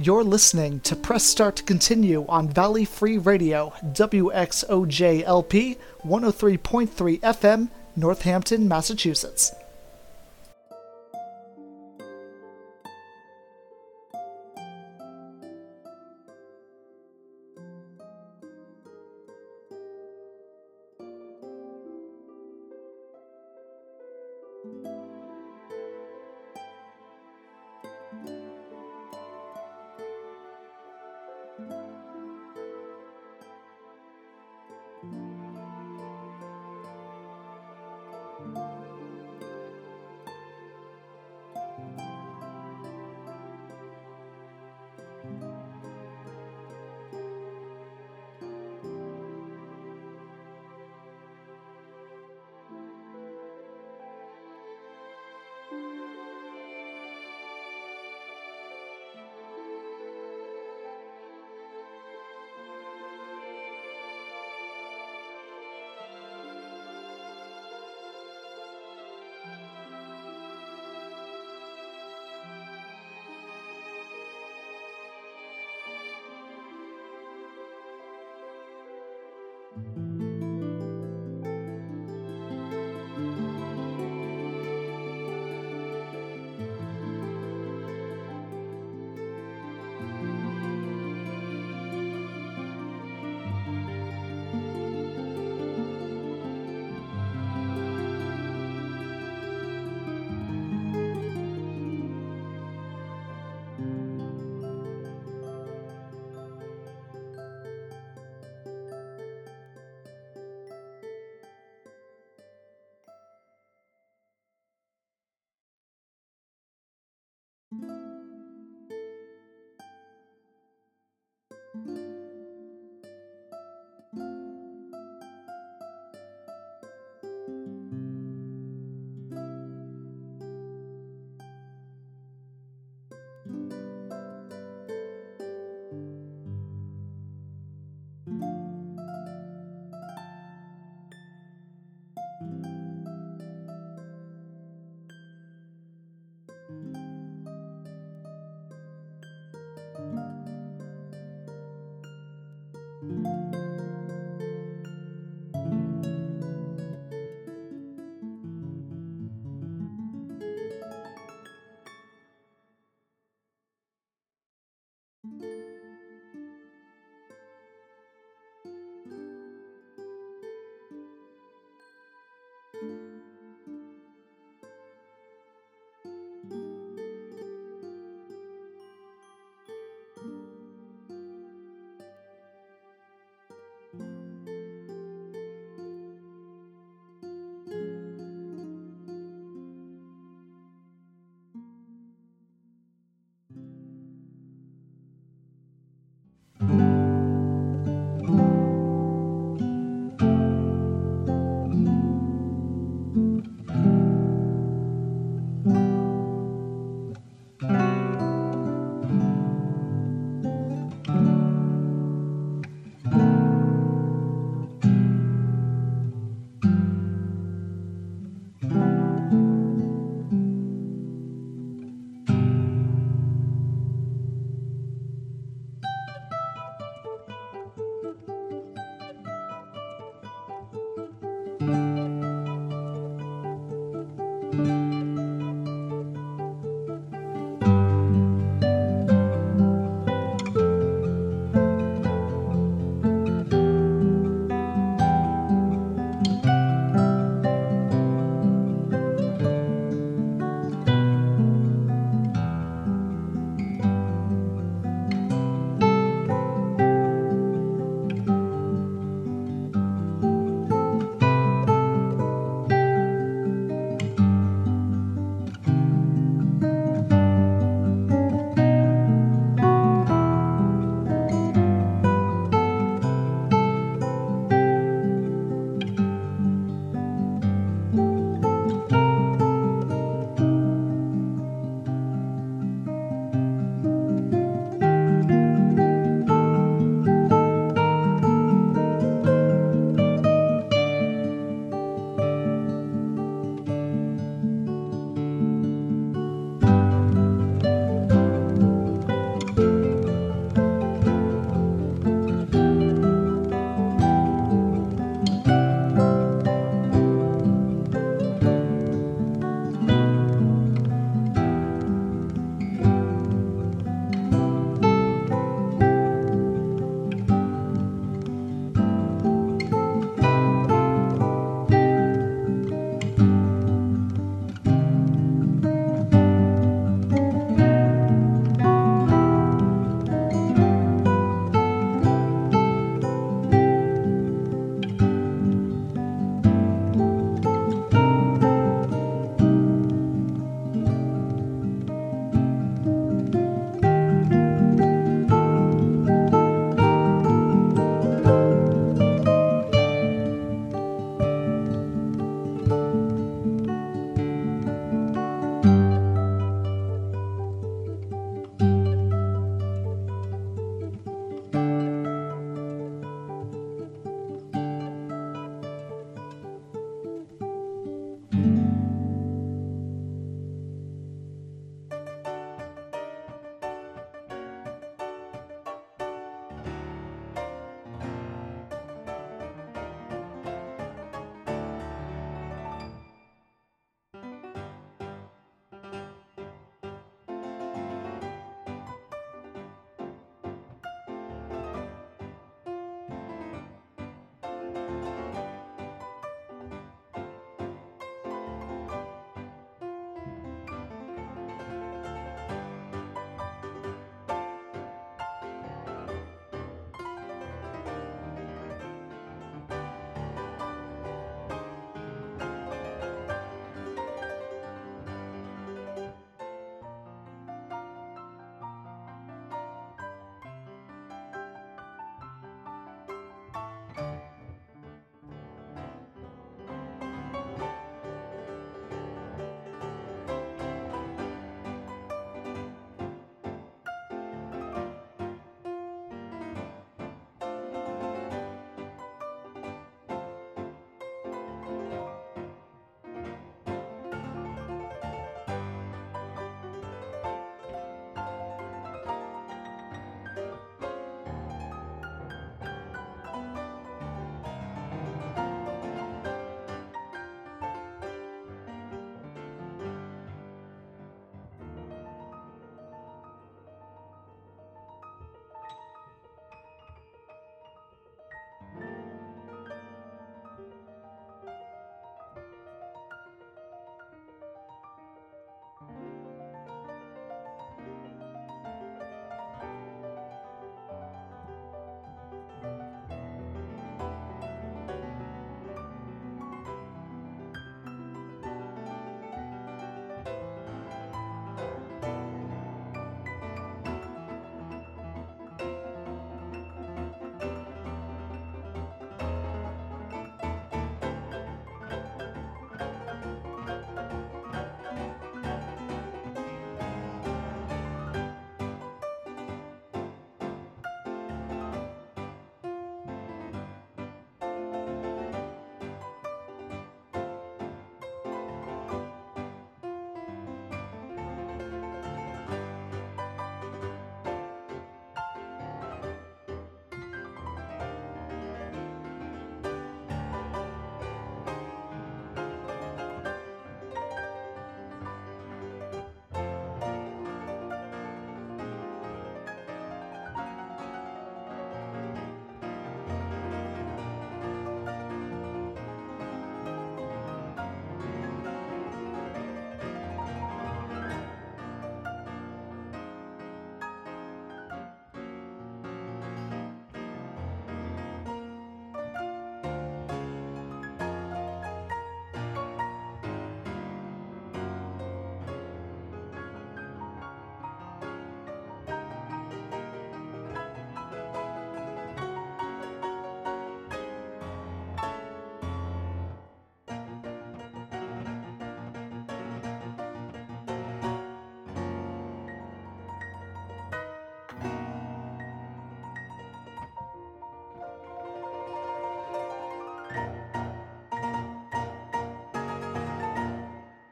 You're listening to Press Start to Continue on Valley Free Radio, WXOJLP 103.3 FM, Northampton, Massachusetts.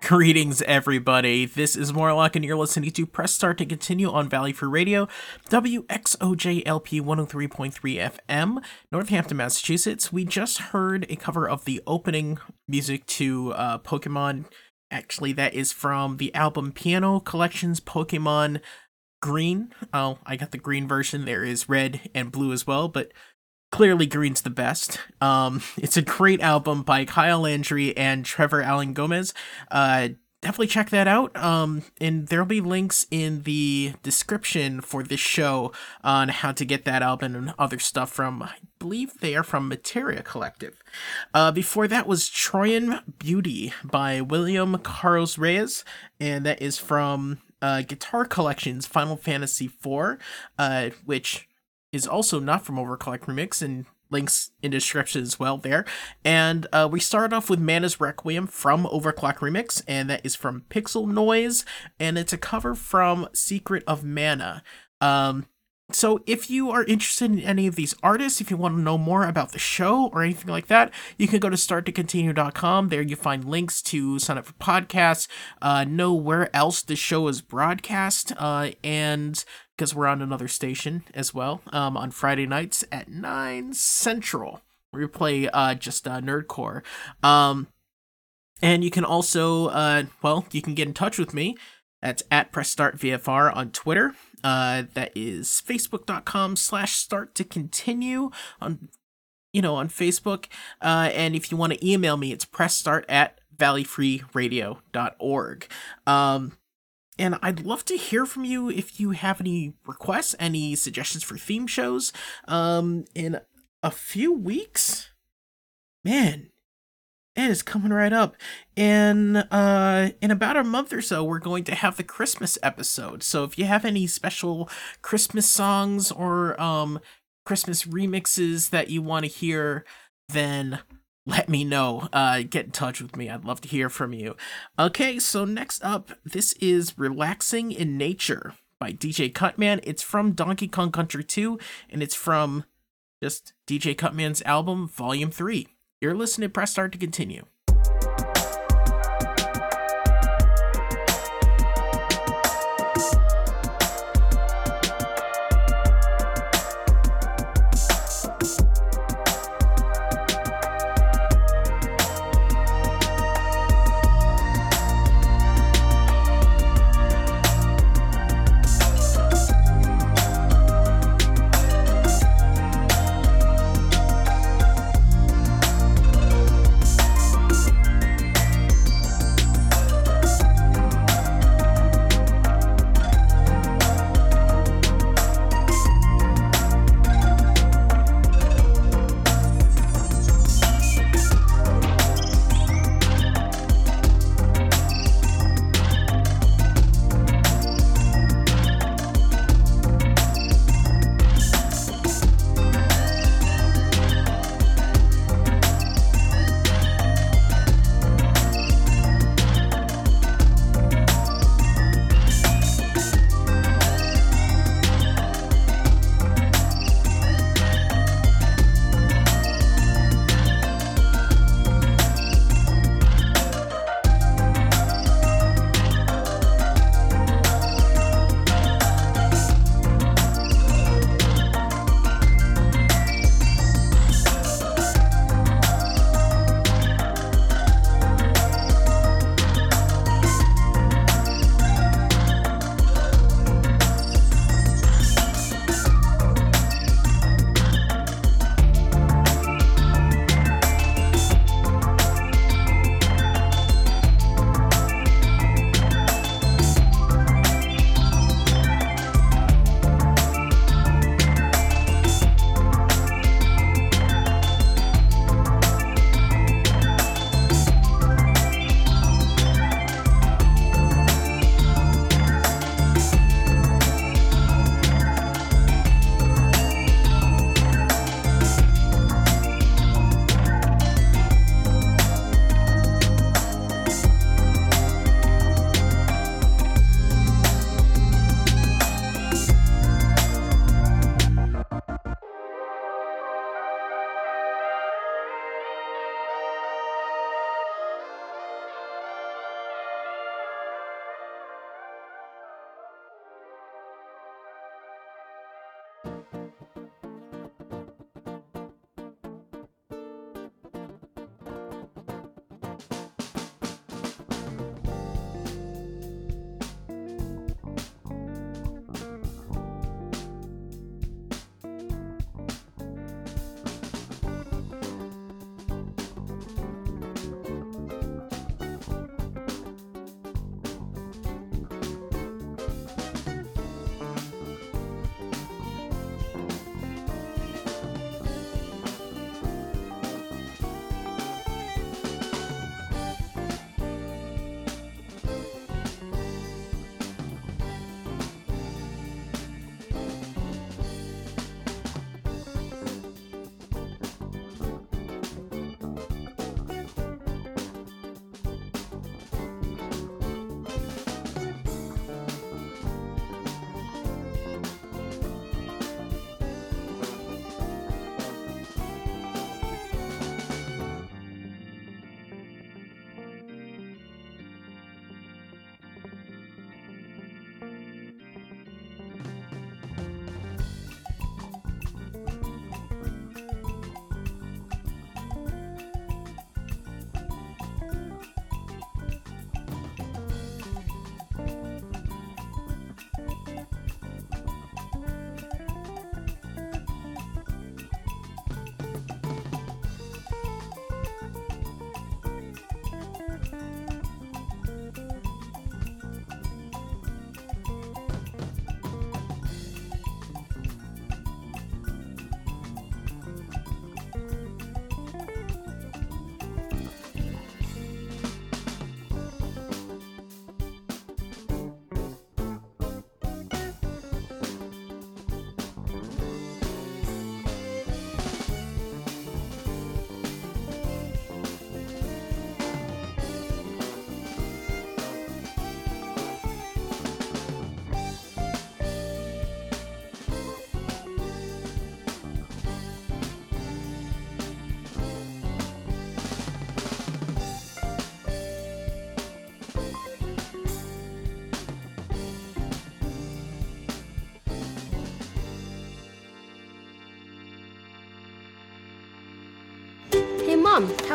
Greetings, everybody. This is Morlock, and you're listening to Press Start to continue on Valley Free Radio, WXOJLP 103.3 FM, Northampton, Massachusetts. We just heard a cover of the opening music to uh, Pokemon. Actually, that is from the album Piano Collections Pokemon Green. Oh, I got the green version. There is red and blue as well, but clearly green's the best. Um it's a great album by kyle landry and trevor alan gomes. Uh definitely check that out. Um and there'll be links in the description for this show on how to get that album and other stuff from i believe they are from materia collective. Uh before that was troian beauty by william carlos reyes and that is from uh guitar collections final fantasy 4 uh which is also not from Overclock Remix and links in description as well there. And uh, we start off with Mana's Requiem from Overclock Remix, and that is from Pixel Noise, and it's a cover from Secret of Mana. Um, so if you are interested in any of these artists, if you want to know more about the show or anything like that, you can go to starttocontinue.com. There you find links to sign up for podcasts, uh, know where else the show is broadcast, uh, and because we're on another station as well um, on Friday nights at 9 Central. We play uh, just uh, Nerdcore. Um, and you can also, uh, well, you can get in touch with me. That's at Press Start VFR on Twitter. Uh, that is facebook.com slash start to continue on, you know, on Facebook. Uh, and if you want to email me, it's press start at valleyfreeradio.org. Um, and I'd love to hear from you if you have any requests, any suggestions for theme shows. Um, in a few weeks, man, it is coming right up. In uh, in about a month or so, we're going to have the Christmas episode. So if you have any special Christmas songs or um Christmas remixes that you want to hear, then let me know. Uh, get in touch with me. I'd love to hear from you. Okay, so next up, this is Relaxing in Nature by DJ Cutman. It's from Donkey Kong Country 2, and it's from just DJ Cutman's album, Volume 3. You're listening to Press Start to continue.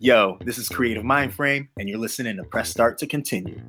Yo, this is Creative Mindframe, and you're listening to Press Start to Continue.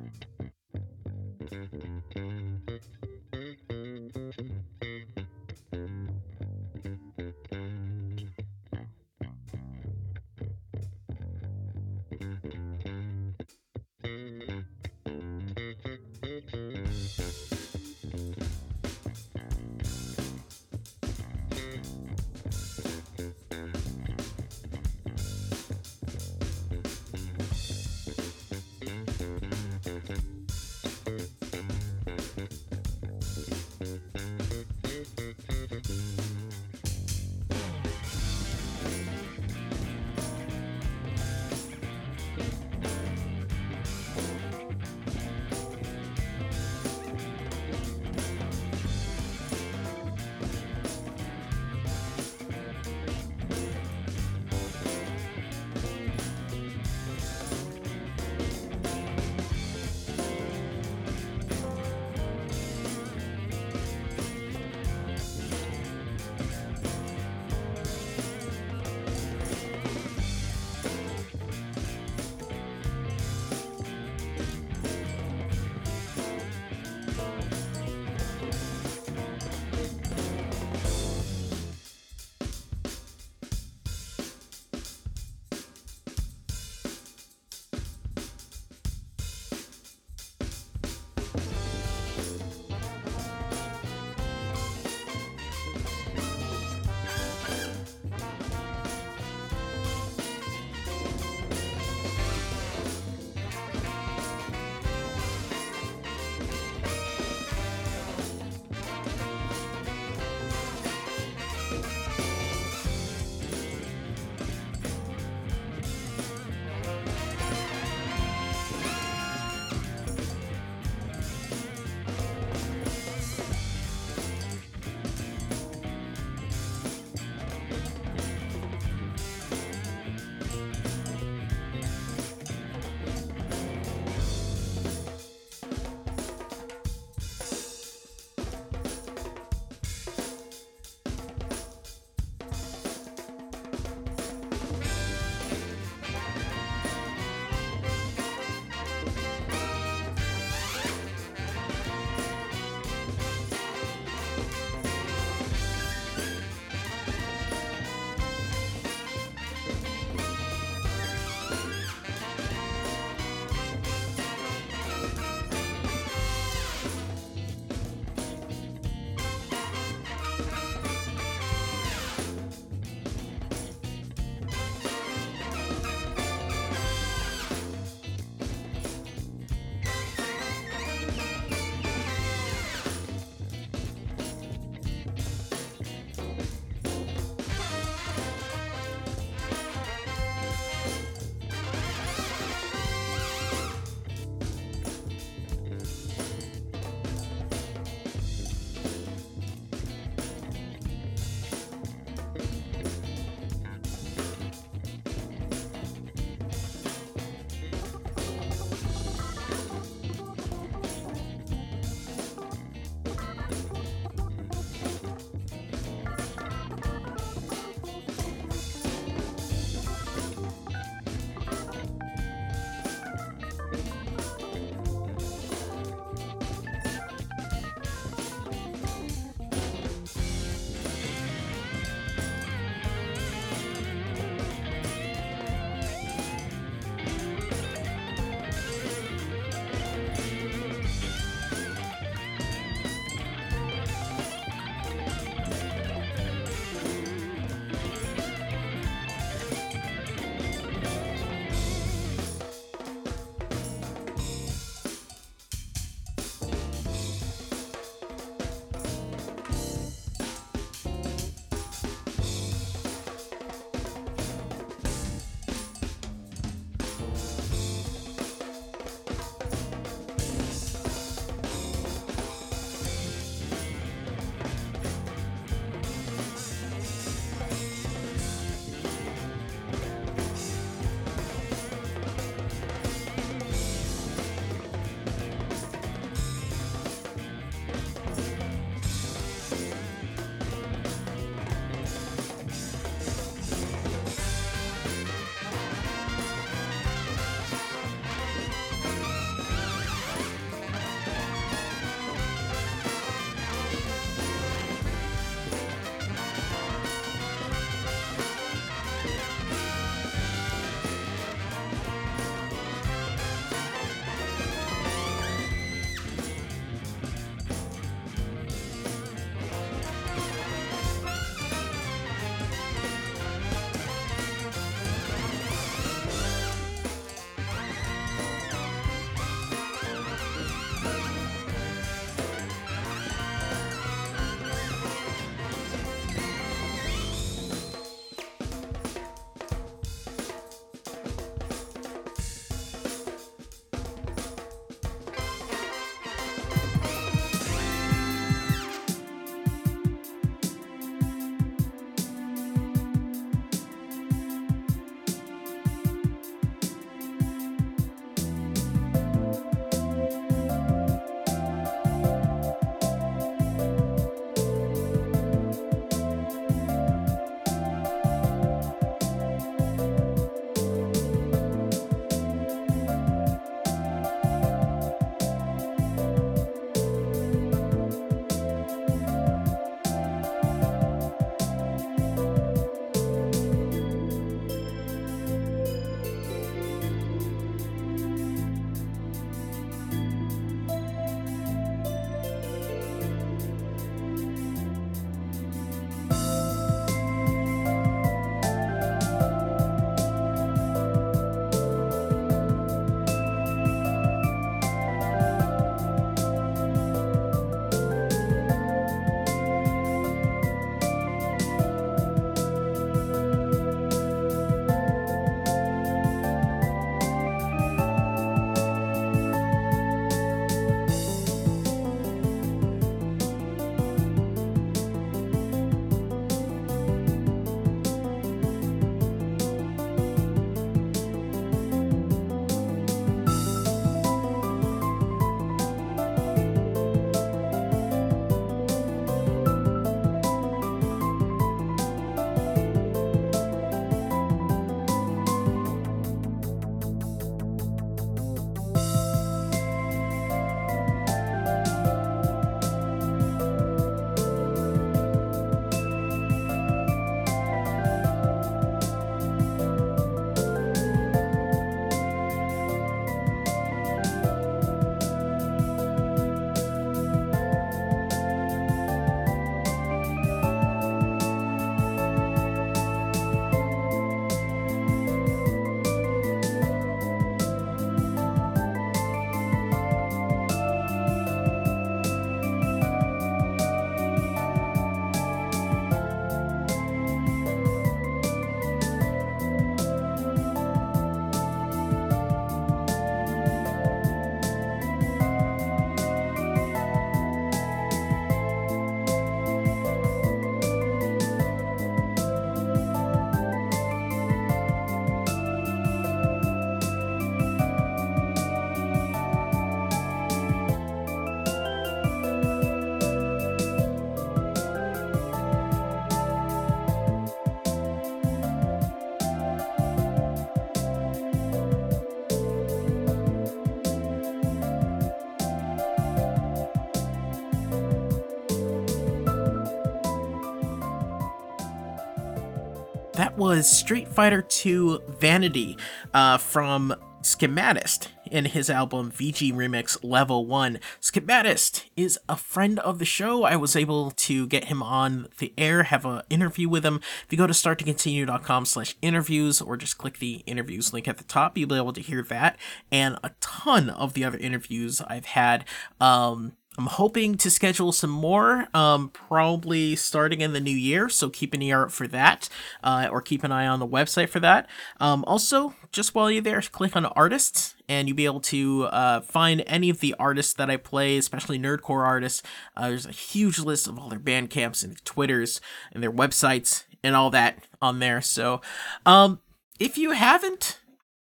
Was Street Fighter 2 Vanity uh, from Schematist in his album VG Remix Level 1. Schematist is a friend of the show. I was able to get him on the air, have an interview with him. If you go to starttocontinue.com slash interviews or just click the interviews link at the top, you'll be able to hear that and a ton of the other interviews I've had. Um, I'm hoping to schedule some more, um, probably starting in the new year. So keep an ear out for that, uh, or keep an eye on the website for that. Um, also, just while you're there, click on artists, and you'll be able to uh, find any of the artists that I play, especially nerdcore artists. Uh, there's a huge list of all their band camps and Twitters and their websites and all that on there. So, um, if you haven't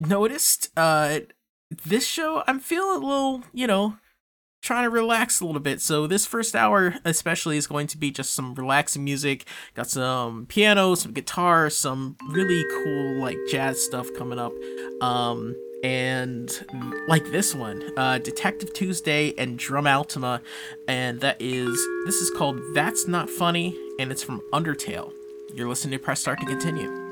noticed, uh, this show, I'm feeling a little, you know, trying to relax a little bit. So this first hour especially is going to be just some relaxing music. Got some piano, some guitar, some really cool like jazz stuff coming up. Um and like this one, uh Detective Tuesday and Drum Ultima and that is this is called That's Not Funny and it's from Undertale. You're listening to Press Start to continue.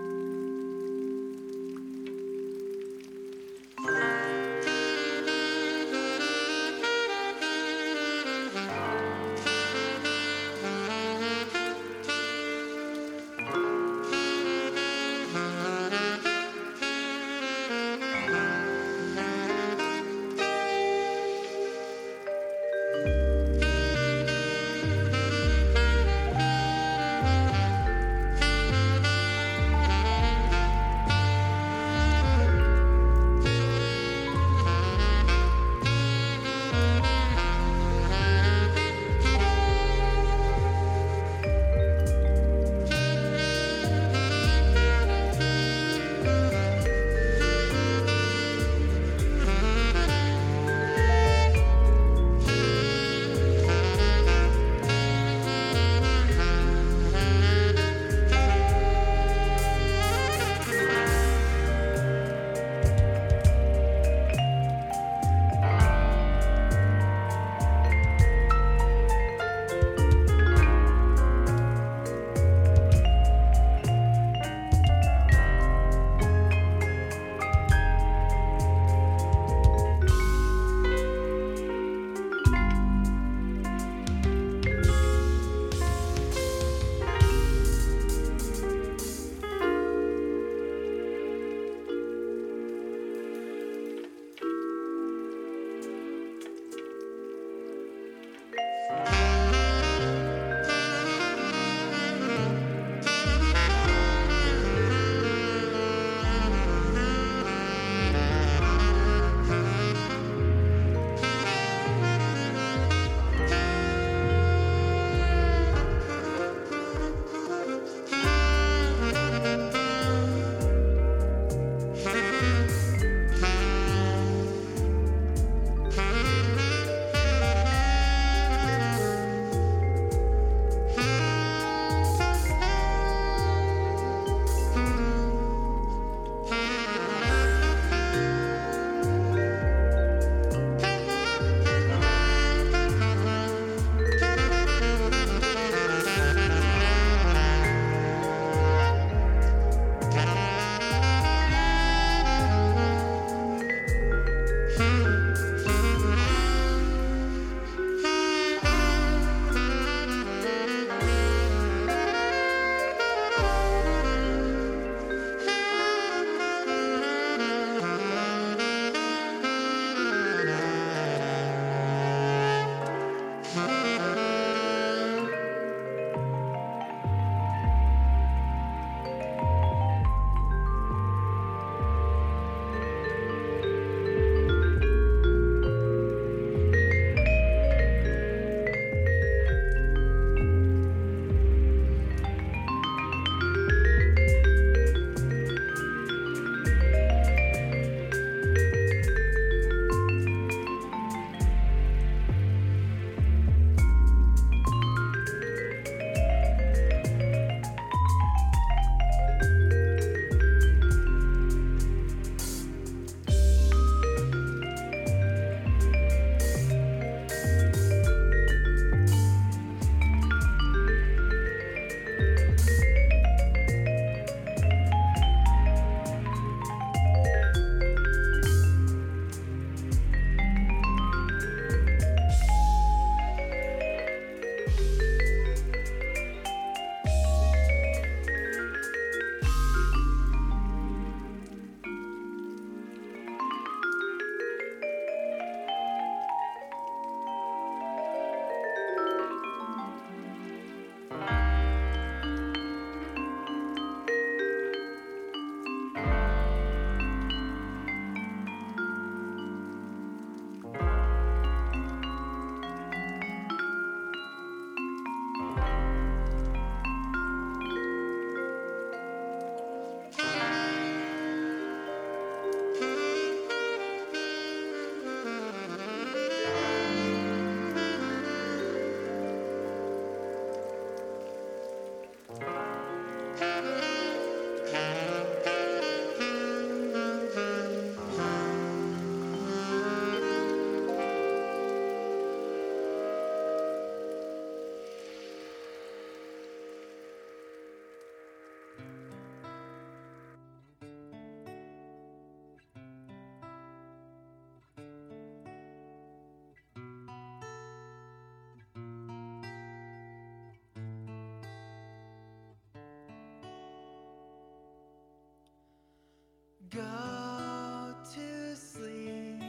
Go to sleep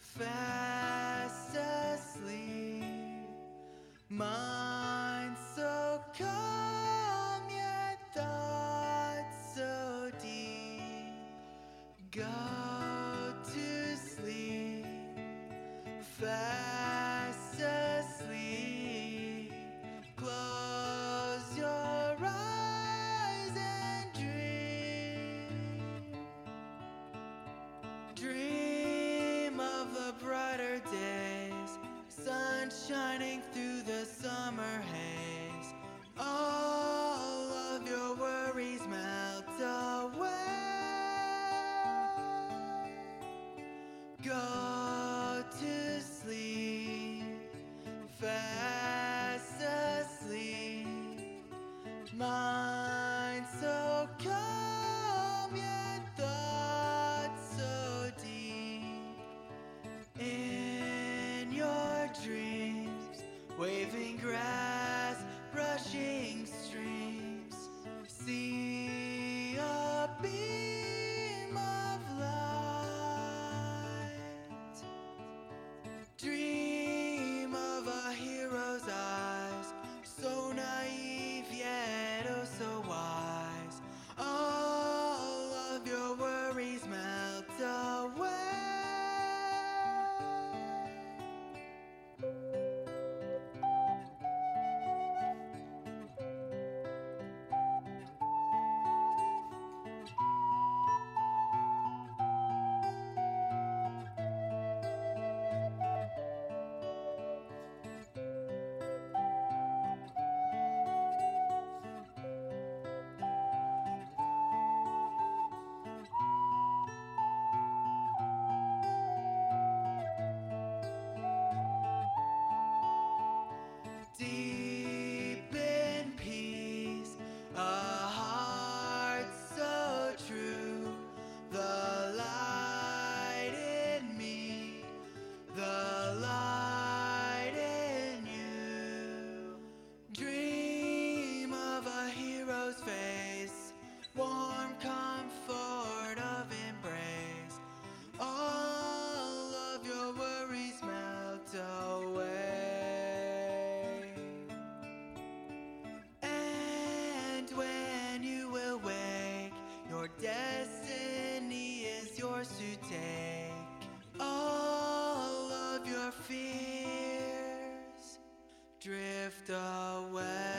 fast. destiny is yours to take. All of your fears drift away.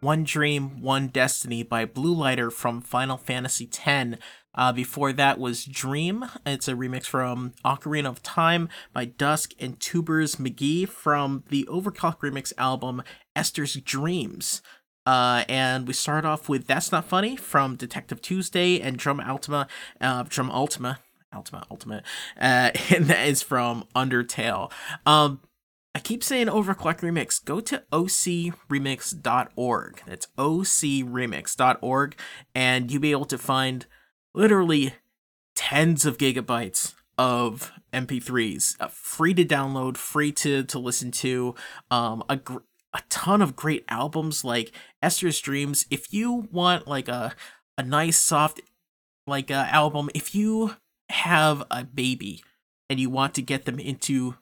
One Dream, One Destiny by Blue Lighter from Final Fantasy X. Uh, before that was Dream. It's a remix from Ocarina of Time by Dusk and Tuberz McGee from the Overclock remix album Esther's Dreams. Uh, and we start off with That's Not Funny from Detective Tuesday and Drum Ultima, uh, Drum Ultima, Ultima, Ultimate, uh, and that is from Undertale. Um, keep saying Overclock Remix. Go to ocremix.org. That's ocremix.org, and you'll be able to find literally tens of gigabytes of MP3s, uh, free to download, free to to listen to. Um, a gr- a ton of great albums like Esther's Dreams. If you want like a a nice soft like uh, album, if you have a baby and you want to get them into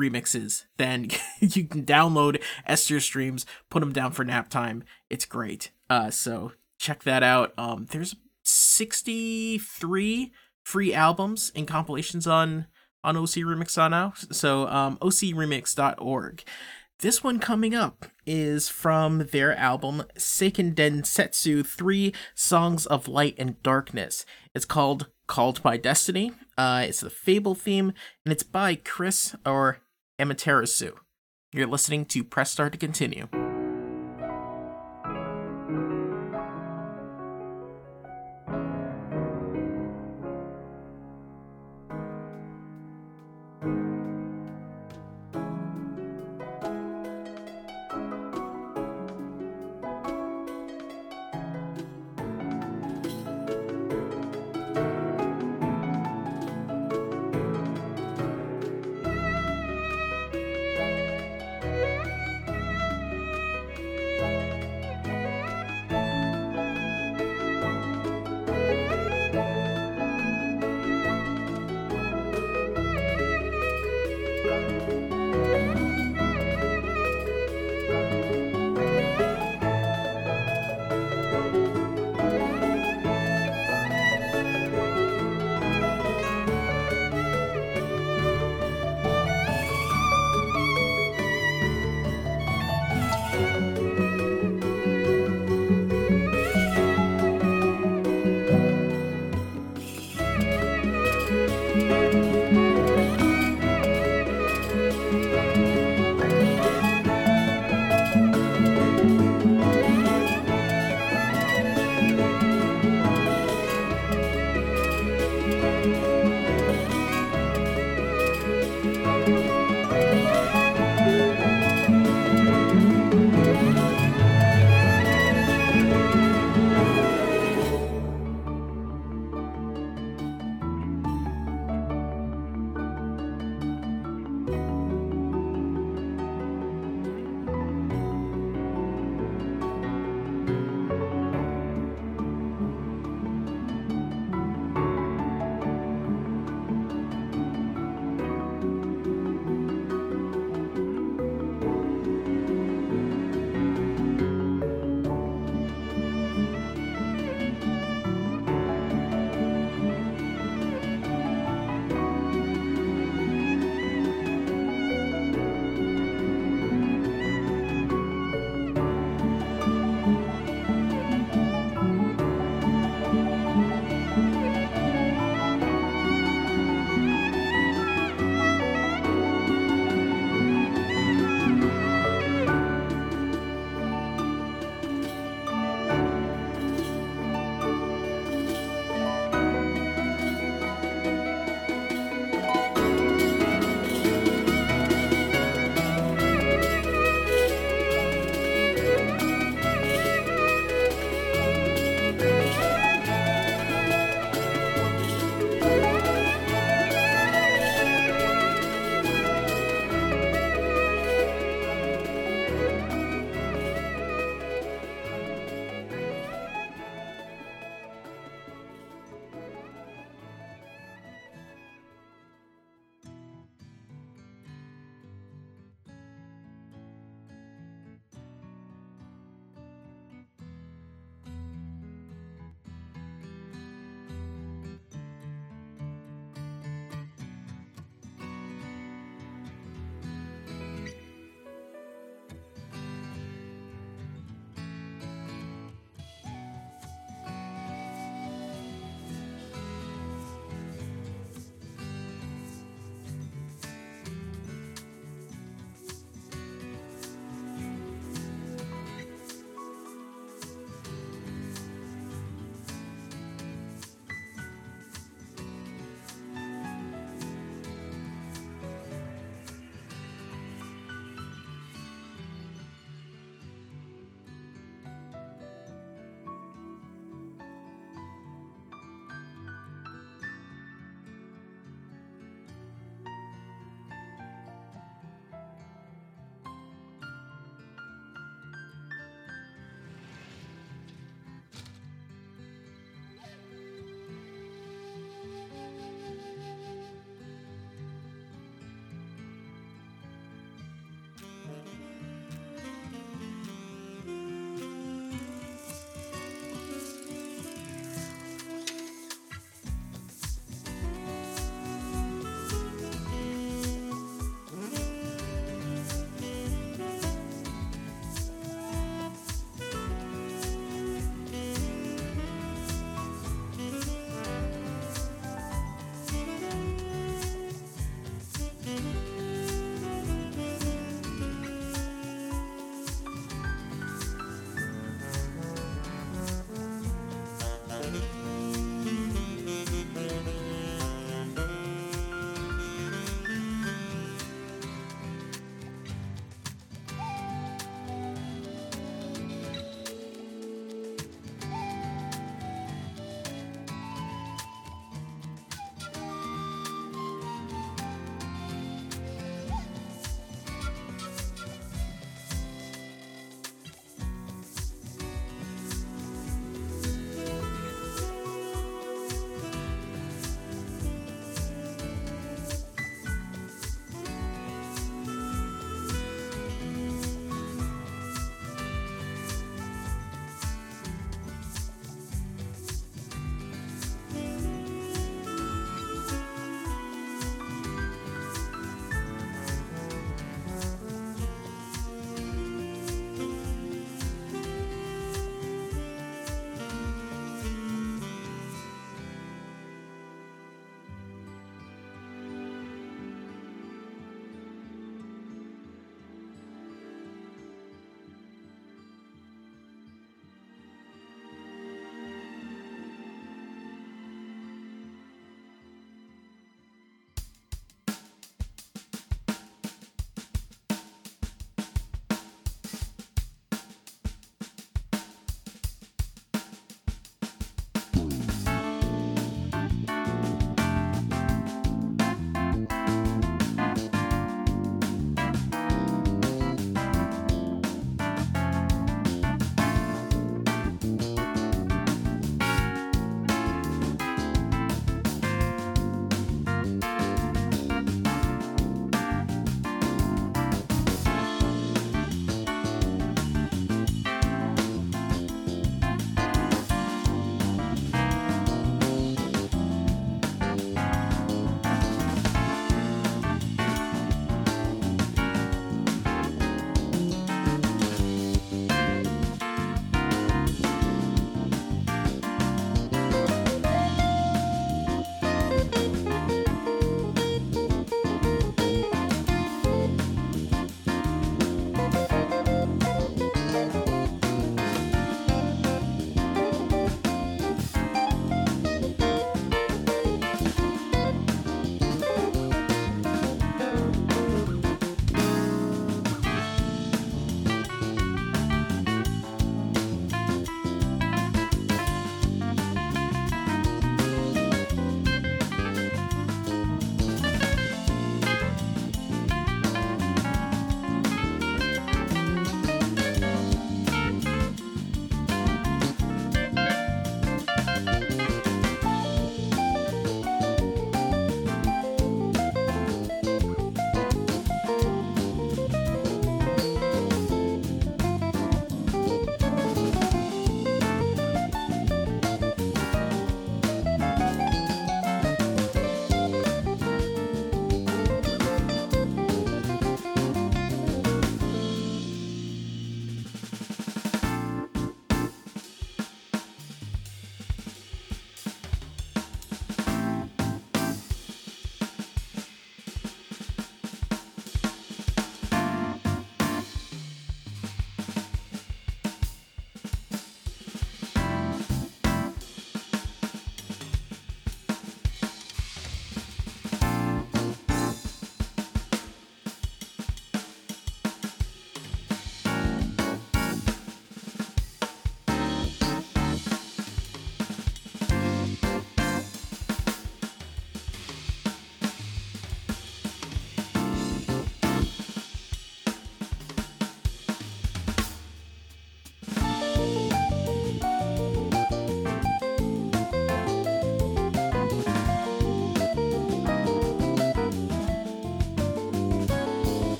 remixes, then you can download Esther's Dreams, put them down for nap time. It's great. Uh, so check that out. Um, there's 63 free albums and compilations on on OC Remix on now. So um, ocremix.org. This one coming up is from their album Seiken Densetsu 3 Songs of Light and Darkness. It's called Called by Destiny. Uh, it's the Fable theme, and it's by Chris or Amaterasu. You're listening to Press Start to Continue.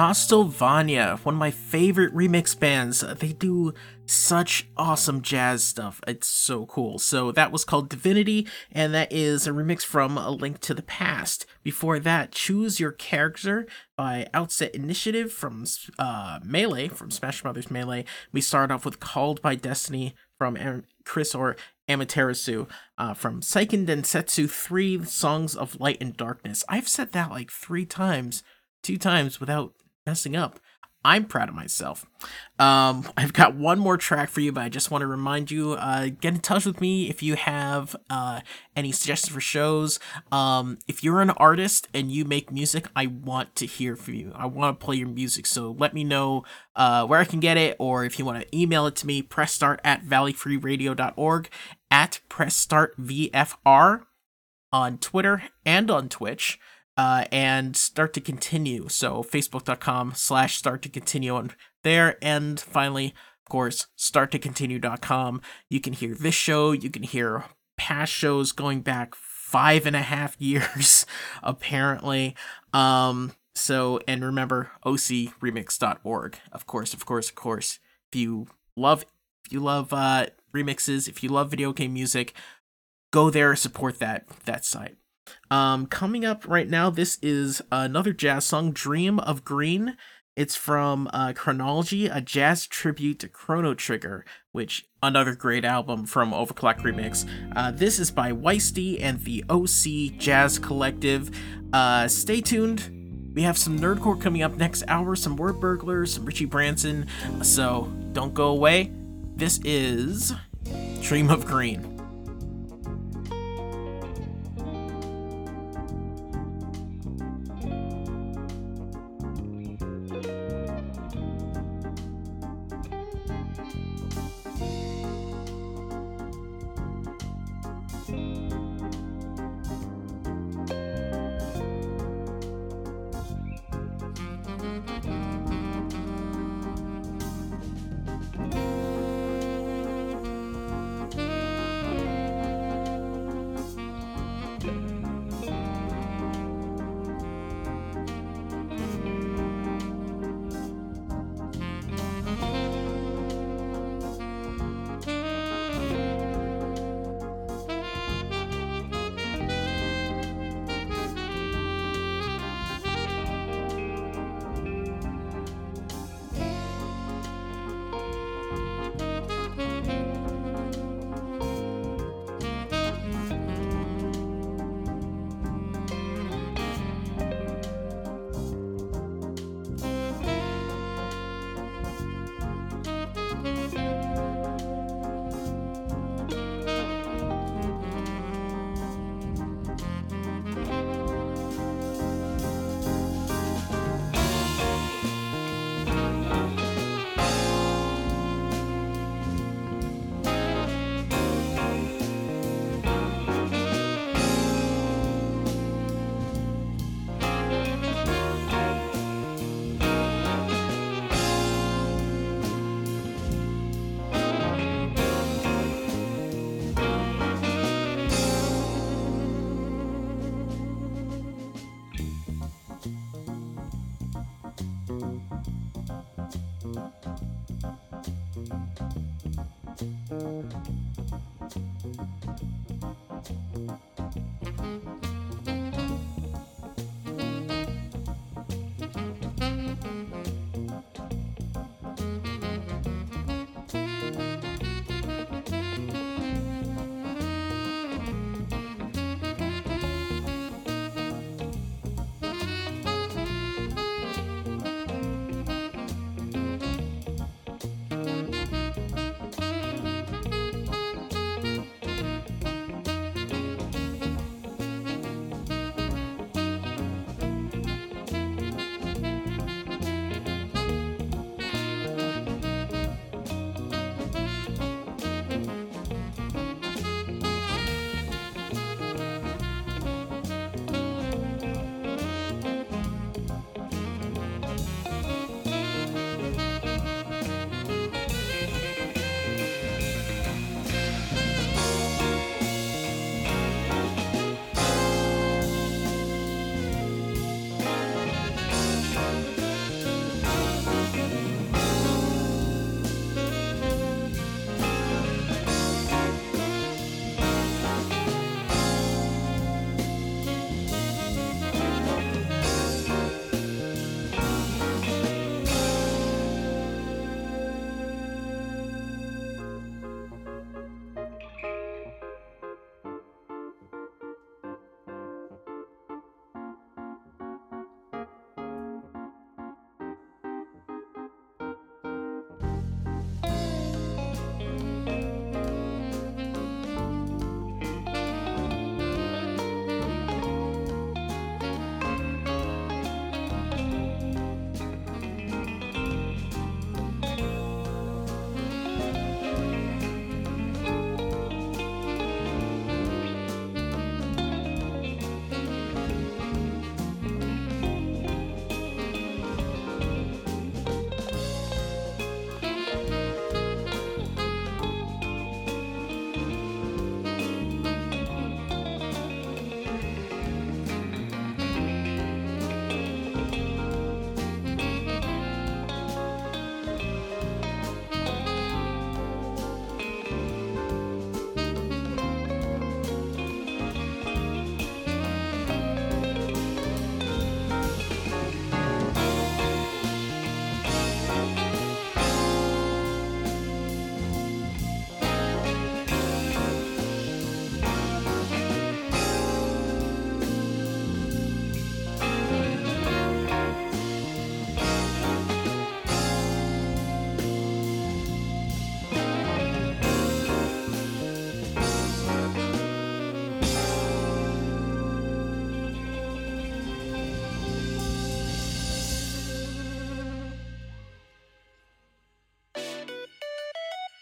Nostalvania, one of my favorite remix bands. They do such awesome jazz stuff. It's so cool. So that was called Divinity, and that is a remix from A Link to the Past. Before that, Choose Your Character by Outset Initiative from uh, Melee, from Smash Brothers Melee. We start off with Called by Destiny from Chris or Amaterasu uh, from Seiken Densetsu 3 Songs of Light and Darkness. I've said that like three times two times without messing up. I'm proud of myself. Um, I've got one more track for you, but I just want to remind you, uh, get in touch with me if you have uh, any suggestions for shows. Um, if you're an artist and you make music, I want to hear from you. I want to play your music, so let me know uh, where I can get it, or if you want to email it to me, pressstart at valleyfreeradio.org, at pressstartvfr on Twitter and on Twitch uh, and start to continue. So facebook.com slash start to continue on there. And finally, of course, start to continue.com. You can hear this show. You can hear past shows going back five and a half years, apparently. Um, so, and remember ocremix.org. Of course, of course, of course. If you love, if you love, uh, remixes, if you love video game music, go there, support that, that site. Um, coming up right now, this is another jazz song, Dream of Green. It's from uh, Chronology, a jazz tribute to Chrono Trigger, which another great album from Overclock Remix. Uh, this is by Wiesty and the OC Jazz Collective. Uh, stay tuned. We have some nerdcore coming up next hour, some Wordburglars, some Richie Branson. So don't go away. This is Dream of Green.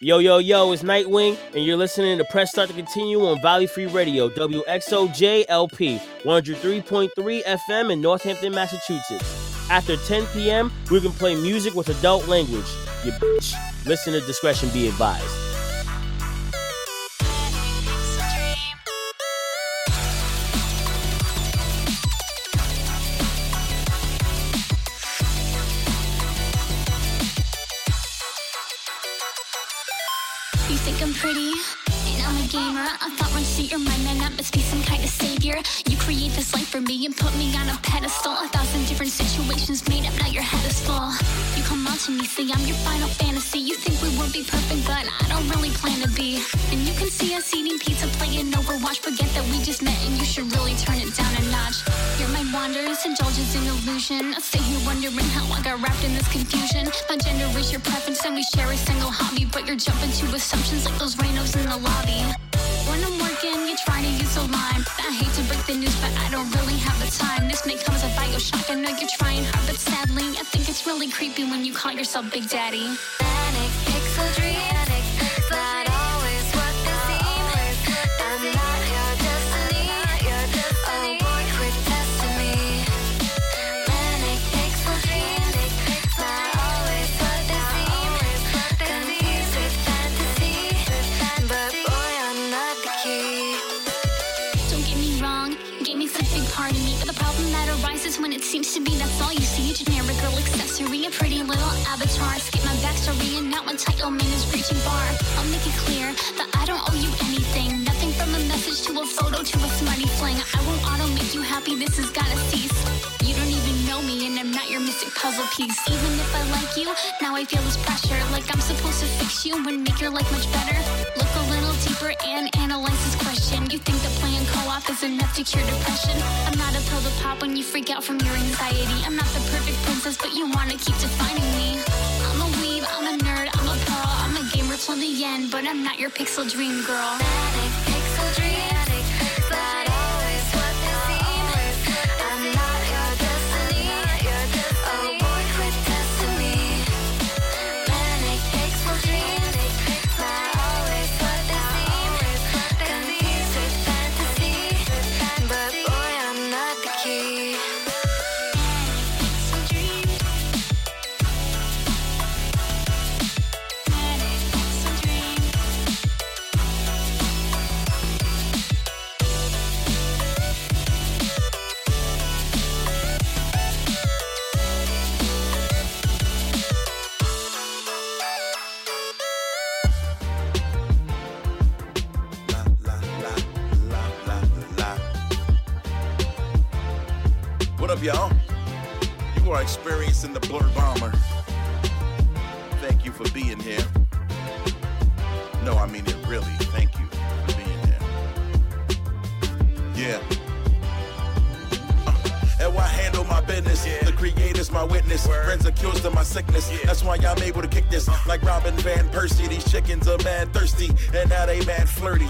Yo, yo, yo, it's Nightwing, and you're listening to Press Start to Continue on Valley Free Radio, WXOJLP, 103.3 FM in Northampton, Massachusetts. After 10 p.m., we can play music with adult language. You bitch. Listener discretion be advised. Put me on a pedestal. A thousand different situations made up, now your head is full. You come on to me, say I'm your final fantasy. You think we would be perfect, but I don't really plan to be. And you can see us eating pizza, playing Overwatch. Forget that we just met, and you should really turn it down a notch. Your mind wanders, indulges in illusion. I sit here wondering how I got wrapped in this confusion. My gender is your preference, and we share a single hobby. But you're jumping to assumptions like those rhinos in the lobby. Time. This may come as a Bioshock. I know you're trying hard, but sadly, I think it's really creepy when you call yourself Big Daddy. Manic pixel dream. Now my title man is reaching bar. I'll make it clear that I don't owe you anything. Nothing from a message to a photo to a smutty fling. I won't auto make you happy, this has gotta cease. You don't even know me, and I'm not your mystic puzzle piece. Even if I like you, now I feel this pressure. Like I'm supposed to fix you and make your life much better. Look a little deeper and analyze this question. You think that co-op is enough to cure depression? I'm not a pill to pop when you freak out from your anxiety. I'm not the perfect princess, but you wanna keep defining me. I'm a weeb, I'm a nerd, I'm a pro, I'm a gamer till the end, but I'm not your pixel dream girl. Manic pixel dream. Not always Experiencing the Blue Bomber. Thank you for being here. No, I mean it really. Thank you for being here. Yeah. Uh, And why handle my business? The creator's my witness. Friends are cures to my sickness. That's why I'm able to kick this like Robin Van Persie. These chickens are mad thirsty, and now they mad flirty.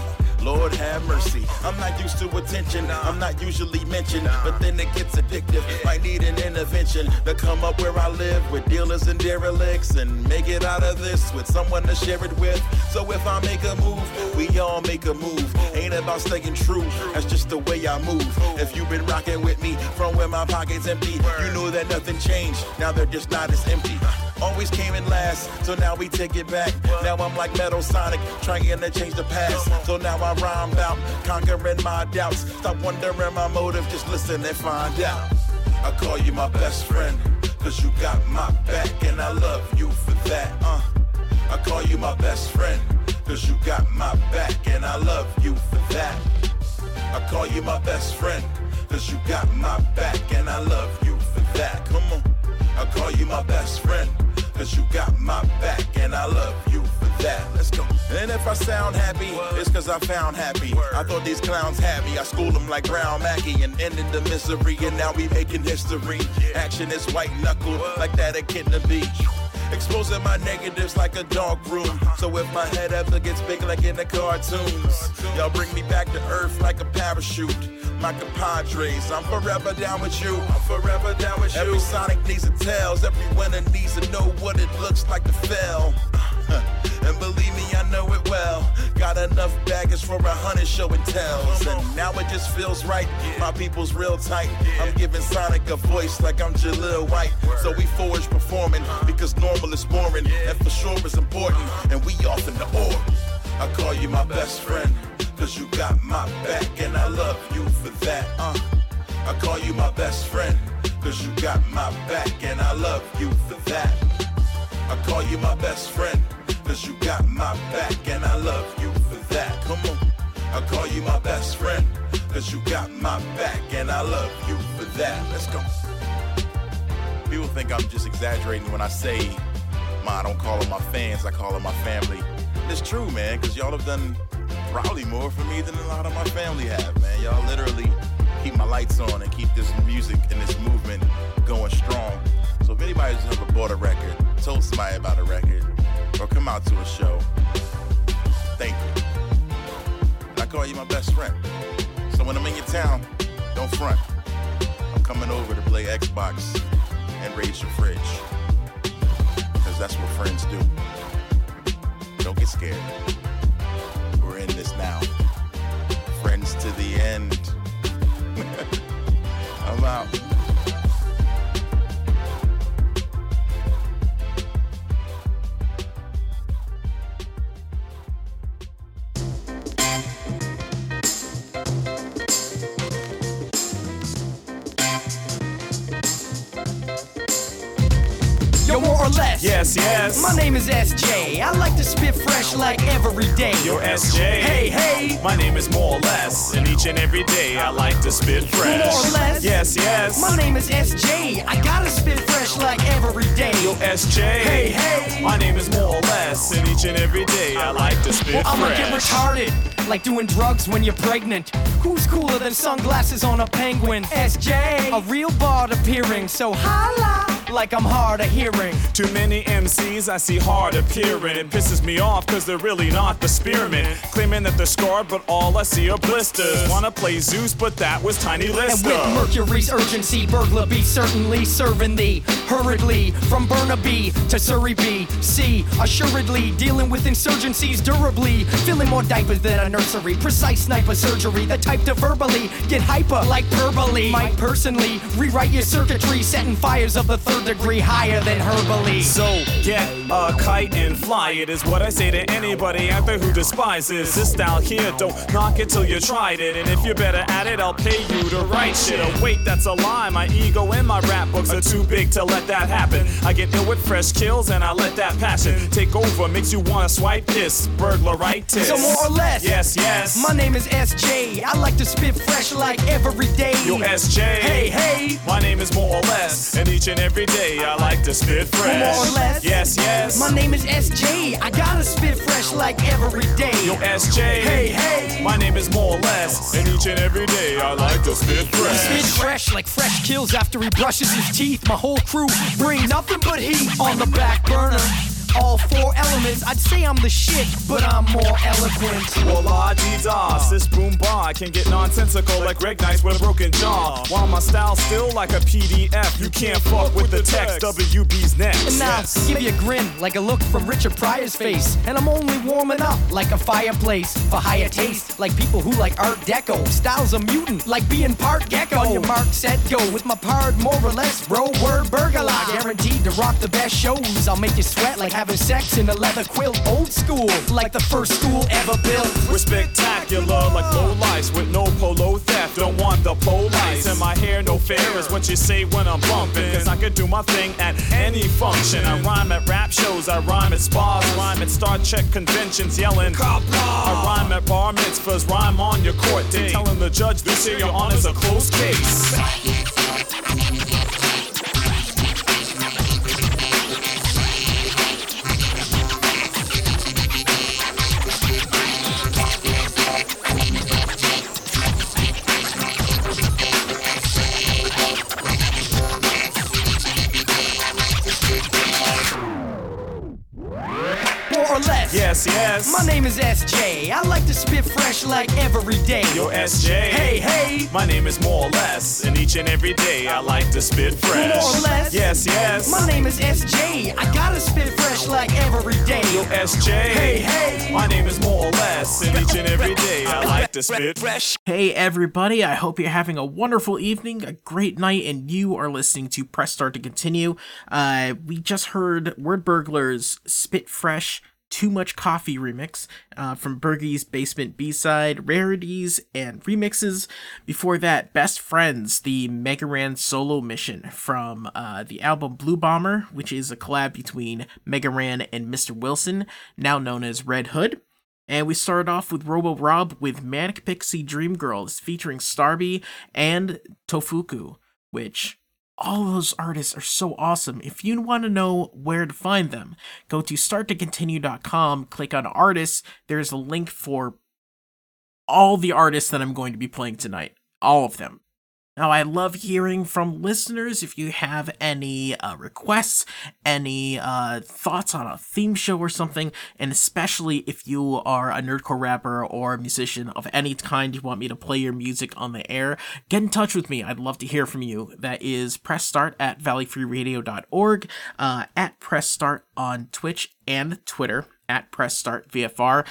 Not used to attention. I'm not usually mentioned, but then it gets addictive. Might need an intervention to come up where I live with dealers and derelicts and make it out of this with someone to share it with. So if I make a move, we all make a move. Ain't about staying true. That's just the way I move. If you've been rocking with me from when my pocket's empty, you know that nothing changed. Now they're just not as empty. Always came in last, so now we take it back. Now I'm like Metal Sonic, trying to change the past. So now I rhyme out, conquering my doubts. Stop wondering my motive, just listen and find out. I call you my best friend, cause you got my back, and I love you for that. Uh, I call you my best friend, cause you got my back, and I love you for that. I call you my best friend, cause you got my back, and I love you for that. Come on. I call you my best friend, cause you got my back, and I love you for that. Let's go. And if I sound happy, it's cause I found happy. I thought these clowns had me. I schooled them like Brown Mackie and ended the misery, and now we making history. Action is white knuckled, like that a kid to be. Exposing my negatives like a dog room. So if my head ever gets big like in the cartoons, y'all bring me back to earth like a parachute. My compadres, I'm forever down with you. I'm forever down with you. Every Sonic needs a tails, every winner needs to know what it looks like to fail. and believe me, I know it well. Got enough baggage for a hundred show and tells. And now it just feels right. My people's real tight. I'm giving Sonic a voice like I'm Jaleel White. So we forge performing because normal is boring. And for sure is important. And we off in the org. I call you my best friend. Cause you got my back and I love you for that. Uh. I call you my best friend. Cause you got my back and I love you for that. I call you my best friend. Cause you got my back and I love you for that. Come on. I call you my best friend. Cause you got my back and I love you for that. Let's go. People think I'm just exaggerating when I say, Ma, I don't call them my fans, I call them my family. It's true, man, because y'all have done probably more for me than a lot of my family have, man. Y'all literally keep my lights on and keep this music and this movement going strong. So if anybody's ever bought a record, told somebody about a record, or come out to a show, thank you. I call you my best friend. So when I'm in your town, don't front. I'm coming over to play Xbox and raise your fridge. Because that's what friends do. Don't get scared. We're in this now. Friends to the end. I'm out. Less. Yes, yes. My name is SJ. I like to spit fresh like every day. You're SJ. Hey, hey. My name is more or less, and each and every day I like to spit fresh. More or less. Yes, yes. My name is SJ. I gotta spit fresh like every day. Yo, SJ. Hey, hey. My name is more or less, and each and every day I like to spit Well, I'ma fresh. get retarded, like doing drugs when you're pregnant. Who's cooler than sunglasses on a penguin? SJ, a real bard appearing, so holla, like I'm hard of hearing. Too many MCs I see hard appearing. It pisses me off because they're really not the spearmen. Claiming that they're scarred, but all I see are blisters. Wanna play Zeus, but that was Tiny And with Mercury's urgency, burglar be certainly serving thee hurriedly from Burnaby to Surrey B. C. Assuredly dealing with insurgencies durably, filling more diapers than a nursery. Precise sniper surgery, the type to verbally get hyper like verbally. Might personally rewrite your circuitry, setting fires of the third degree higher than her belief. So get a kite and fly it is what I say to anybody out there who despises this style here. Don't knock it till you tried it, and if you're better at it, I'll pay you to write shit. Oh wait, that's a lie. My ego and my rap books are too big to let that happen. I get ill with fresh kills and I let that passion take over. Makes you wanna swipe this burglaritis. So more or less. Yes, yes. My name is SJ. I like to spit fresh like every day. Yo, SJ. Hey, hey. My name is more or less, and each and every day I like to spit fresh. More or less. Yes, yes. My name is SJ. I gotta spit fresh like every day. Yo, SJ. Hey, hey. My name is more or less, and each and every day I like to spit fresh. Spit fresh like fresh kills after he brushes his teeth. My whole crew bring nothing but heat on the back burner. All four elements, I'd say I'm the shit, but I'm more eloquent. Well, la dee da, this boom bar I can get nonsensical like Greg Nice with a broken jaw. While my style's still like a PDF, you can't fuck with the text. WB's next. And now, Yes. give you a grin like a look from Richard Pryor's face. And I'm only warming up like a fireplace for higher taste, like people who like Art Deco. Style's a mutant, like being part gecko. On your mark, set, go with my part, more or less, bro. Wordburglar, guaranteed to rock the best shows. I'll make you sweat like having sex in a leather quilt. Old school, like the first school ever built. We're spectacular like low lights with no polo theft. Don't want the police. And my hair no fair is what you say when I'm bumping. Cause I can do my thing at any function. I rhyme at rap shows, I rhyme at spas, rhyme at Star Trek conventions yelling. I rhyme at bar mitzvahs, rhyme on your court date. Telling the judge this here your honor's a close case. Yes, Yes, yes. My name is SJ. I like to spit fresh like every day. Yo, SJ. Hey, hey. My name is more or less, and each and every day I like to spit fresh. More or less. Yes, yes. My name is SJ. I gotta spit fresh like every day. Yo, SJ. Hey, hey. My name is more or less, and each and every day I like to spit fresh. Hey everybody, I hope you're having a wonderful evening, a great night, and you are listening to Press Start to Continue. Uh, we just heard Wordburglars Spit Fresh Too Much Coffee remix uh, from Bergie's Basement B-side, Rarities, and Remixes. Before that, Best Friends, the Mega Ran solo mission from uh, the album Blue Bomber, which is a collab between Mega Ran and Mr. Wilson, now known as Red Hood. And we started off with Robo Rob with Manic Pixie Dream Girls featuring Starby and Tofuku, which all those artists are so awesome. If you want to know where to find them, go to starttocontinue.com, click on artists. There's a link for all the artists that I'm going to be playing tonight. All of them. Now, I love hearing from listeners. If you have any uh, requests, any uh, thoughts on a theme show or something, and especially if you are a nerdcore rapper or a musician of any kind, you want me to play your music on the air, get in touch with me. I'd love to hear from you. That is press start at valleyfreeradio.org, uh, at press start on Twitch and Twitter, at press start VFR,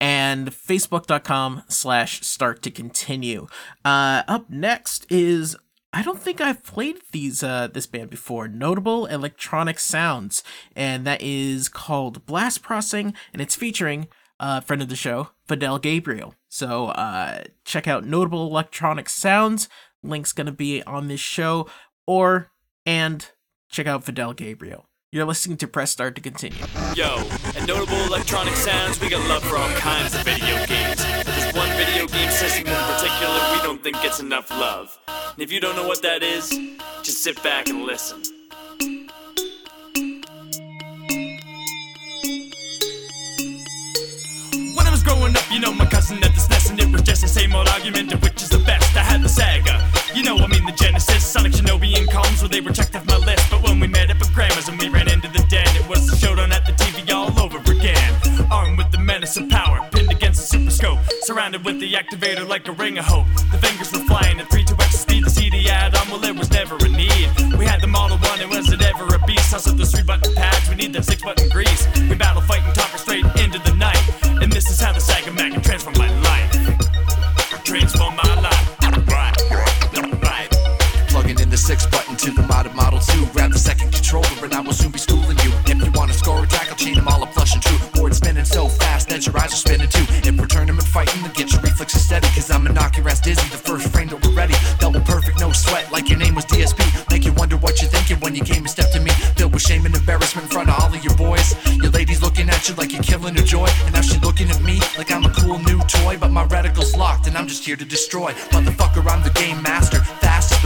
and facebook.com slash start to continue. Uh, up next is I don't think I've played these uh, this band before. Notable electronic sounds, and that is called Blast Processing, and it's featuring a uh, friend of the show, Fidel Gabriel. So uh, check out Notable Electronic Sounds. Link's gonna be on this show, or and check out Fidel Gabriel. You're listening to Press Start to continue. Yo, at Notable Electronic Sounds, we got love for all kinds of video games. But there's one video game system in particular we don't think gets enough love. And if you don't know what that is, just sit back and listen. When I was growing up, you know, my cousin had this and it was just the same old argument of which is the best. I had the Sega, you know, I mean the Genesis, Sonic, Shinobi, and Combs, where they were checked off my list. But when we met at of power, pinned against the super scope, surrounded with the activator like a ring of hope. The fingers were flying at 3 2 x speed, to see the CD ad on, well, it was never a need. We had the Model 1, and was it ever a beast? Toss up those three button pads, we need that six button grease. We battle, fight, and talk straight into the night. And this is how the Saga Mag can transform my life. Transform my life. Plugging in the six button to the modded Model 2. Grab the second controller and I will soon be your eyes are spinning too. If we're tournament fighting, then get your reflexes steady. Cause I'ma knock your ass dizzy the first frame that we're ready. Double perfect, no sweat, like your name was DSP. Make you wonder what you're thinking when you came and stepped to me. Filled with shame and embarrassment in front of all of your boys. Your lady's looking at you like you're killing her joy. And now she looking at me like I'm a cool new toy. But my reticle's locked and I'm just here to destroy. Motherfucker, I'm the game master. Fast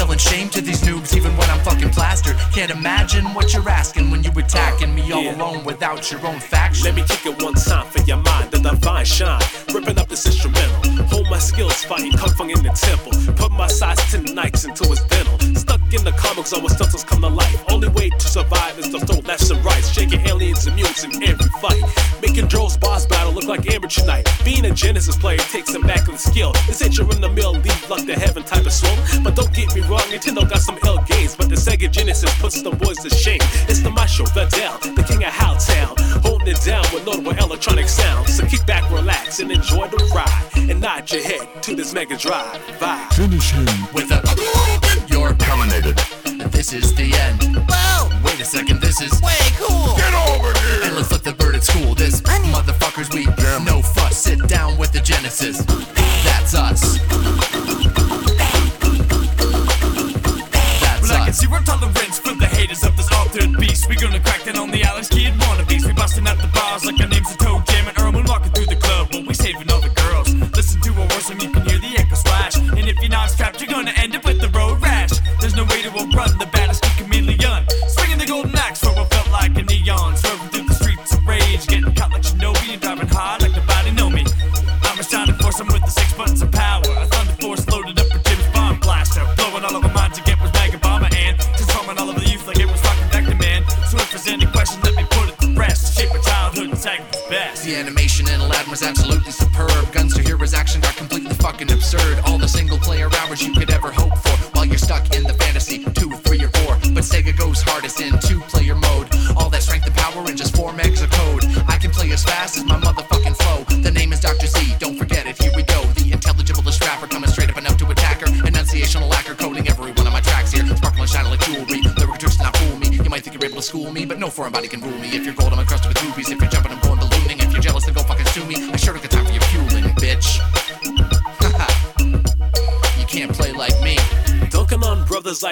Selling shame to these noobs even when I'm fucking plastered. Can't imagine what you're asking when you attacking me all Yeah. alone without your own faction. Let me kick it one time for your mind, the divine shine. Ripping up this instrumental. Hold my skills, fighting kung fu in the temple. Put my size 10 nights into its dental. Stuck in the comics, always stunts come to life. Only way to survive is to throw lefts and rights. Shaking aliens and mutes in every fight. Making Dro's boss battle look like amateur night. Being a Genesis player takes immaculate skill. This ain't your in the mill, leave luck to heaven type of swing. But don't get me wrong, Nintendo got some ill games. But the Sega Genesis puts the boys to shame. It's the maestro, Vidal, the king of Howtown. Holding it down with notable electronic sounds. So kick back, relax, and enjoy the ride. And nod your head to this Mega Drive vibe. Finish him with a. You're terminated. This is the end. Wow. Wait a second, this is way cool. Get over here. And let's flip the bird at school. This motherfuckers we no fuss. Sit down with the Genesis. That's us. Gonna crack it on the Alex Kidd wannabes. We busting out the bars like our name's a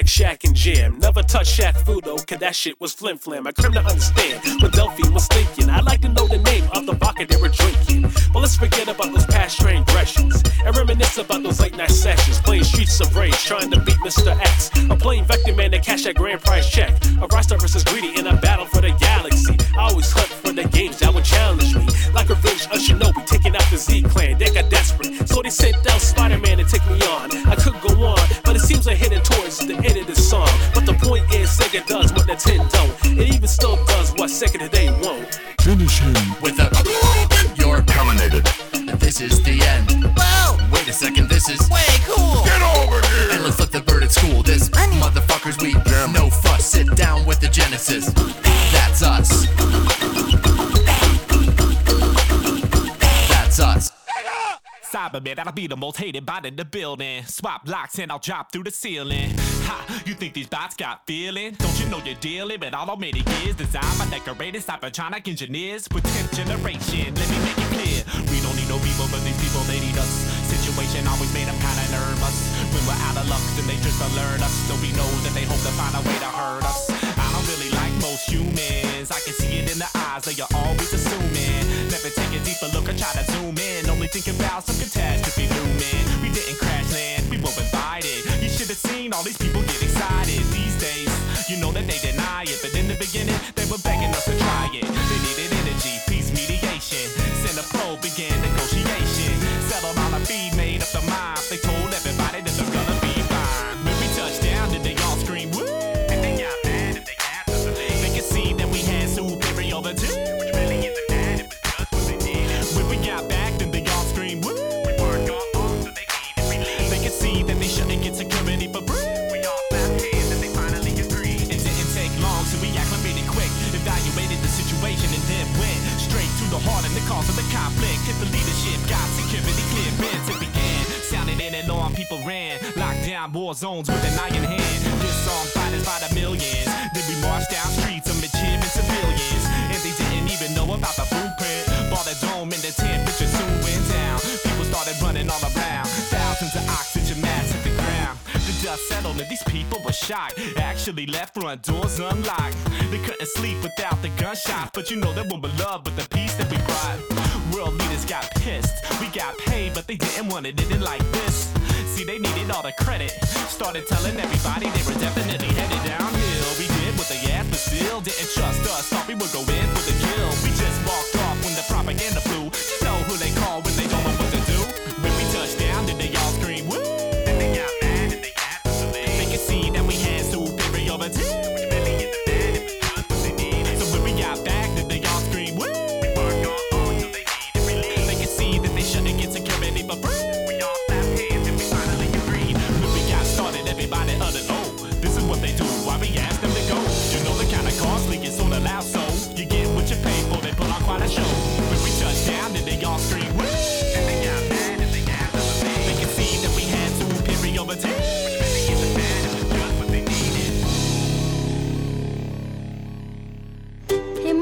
Shaq and Jam. Never touch Shaq Fu though, cause that shit was flim flam. I couldn't understand what Delphi was thinking. I'd like to know the name of the vodka they were drinking. But let's forget about those past transgressions and reminisce about those late night sessions. Playing Streets of Rage, trying to beat Mr. X. Or playing Vectorman to cash that grand prize check. A Rockstar versus Greedy be the most hated bot in the building. Swap locks and I'll drop through the ceiling. Ha, you think these bots got feeling? Don't you know you're dealing with automated gears designed by decorated cybertronic engineers with 10th generation? Let me catastrophe looming. We didn't crash land, we were invited. You should have seen all these people get excited. These days, you know that they deny it. But in the beginning, they were begging us to try it. People ran. Locked down war zones with an iron hand. Song fighters by the millions. Then we marched down streets amid cheering civilians. And they didn't even know about the blueprint. Bought a dome and the temperature soon went down. People started running all around. Thousands of oxygen dust settled and these people were shocked. Actually left front doors unlocked. They couldn't sleep without the gunshots. But you know they were beloved with the peace that we brought. World leaders got pissed. We got paid, but they didn't want it. Didn't like this. See, they needed all the credit. Started telling everybody they were definitely headed downhill. We did what they asked, but still didn't trust us. Thought we would go in for the kill. We just walked off when the propaganda flew. You know who they call when they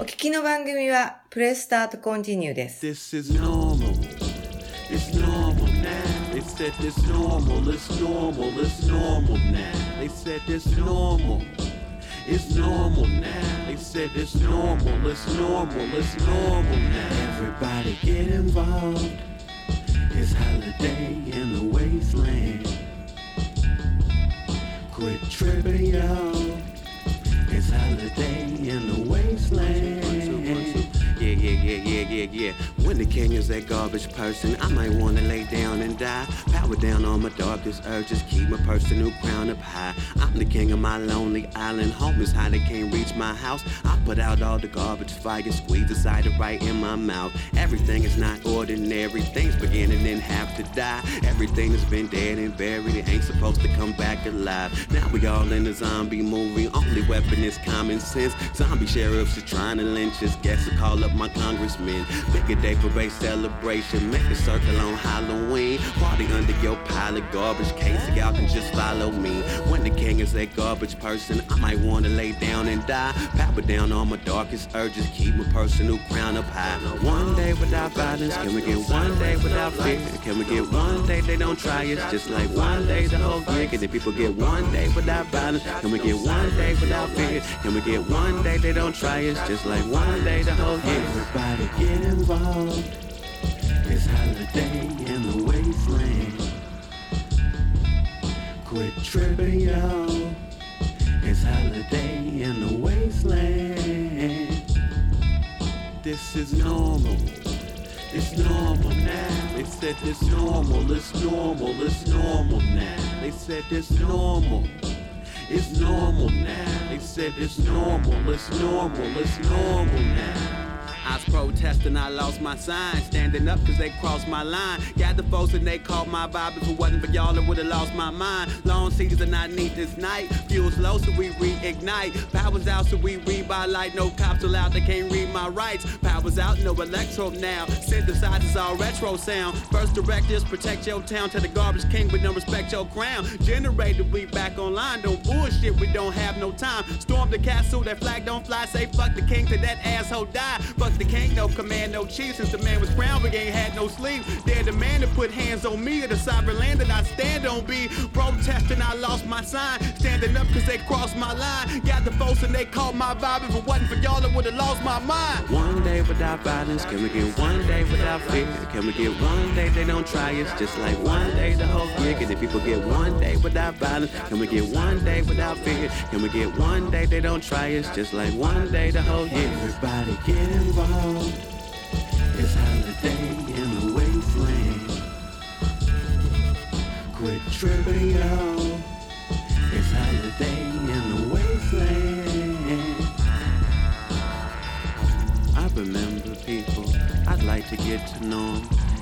お聞きの番組はプレスタートコンティニューです。 This is normal. It's normal now. They said this normal. It's normal. It's normal now. They said this normal. It's normal now. They said it's normal. It's normal. It's normal now. Everybody get involved. It's holiday in the wasteland. Quit tripping, y'all. It's holiday in the wasteland. Yeah, yeah, yeah, yeah, yeah. When the is that garbage person, I might wanna lay down and die. Power down on my darkest urges, keep my personal crown up high. I'm the king of my lonely island. Home is high, they can't reach my house. I put out all the garbage fire, squeeze the cider right in my mouth. Everything is not ordinary, things beginning and have to die. Everything has been dead and buried, it ain't supposed to come back alive. Now we all in a zombie movie, only weapon is common sense. Zombie sheriffs are trying to lynch us, guess I call up my congressmen. Make a day for race celebration, make a circle on Halloween. Party under your pile of garbage case, so y'all can just follow me. When the king is a garbage person, I might wanna lay down and die. Power down on my darkest urges, keep my personal crown up high. One day without violence, can we get one day without fear? Can we get one day they don't try us, just like one day the whole year? Can the people get one day without violence? Can we get one day without fear? Can we get one day they don't try us, just like one day the whole year? Everybody get involved. It's holiday in the wasteland. Quit tripping, y'all. It's holiday in the wasteland. This is normal. It's normal now. They said it's normal. It's normal. It's normal now. They said it's normal. It's normal now. They said it's normal. It's normal. It's normal now. Protesting, I lost my sign. Standing up cause they crossed my line. The folks and they caught my vibe. If it wasn't for y'all, I would've lost my mind. Long season, I need this night. Fuel's low, so we reignite. Power's out, so we read by light. No cops allowed, they can't read my rights. Power's out, no electro now. Synthesizers all retro sound. First directives, protect your town. Tell the garbage king, but don't respect your crown. Generator, we back online. Don't bullshit, we don't have no time. Storm the castle, that flag don't fly. Say fuck the king to that asshole die. Fuck the king, no command, no chief. Since the man was crowned, we ain't had no sleep. They're the man to put hands on me, in the sovereign land that I stand on. Be protesting, I lost my sign. Standing up cause they crossed my line. Got the folks and they caught my vibe. If it wasn't for y'all, I would've lost my mind. One day without violence, can we get one day without fear? Can we get one day they don't try us? Just like one day the whole year. Can the people get one day without violence? Can we get one day without fear? Can we get one day they don't try us? Just like one day the whole year. Everybody get involved. It's holiday in the wasteland. Quit tripping, y'all. It's holiday in the wasteland. I remember people I'd like to get to know.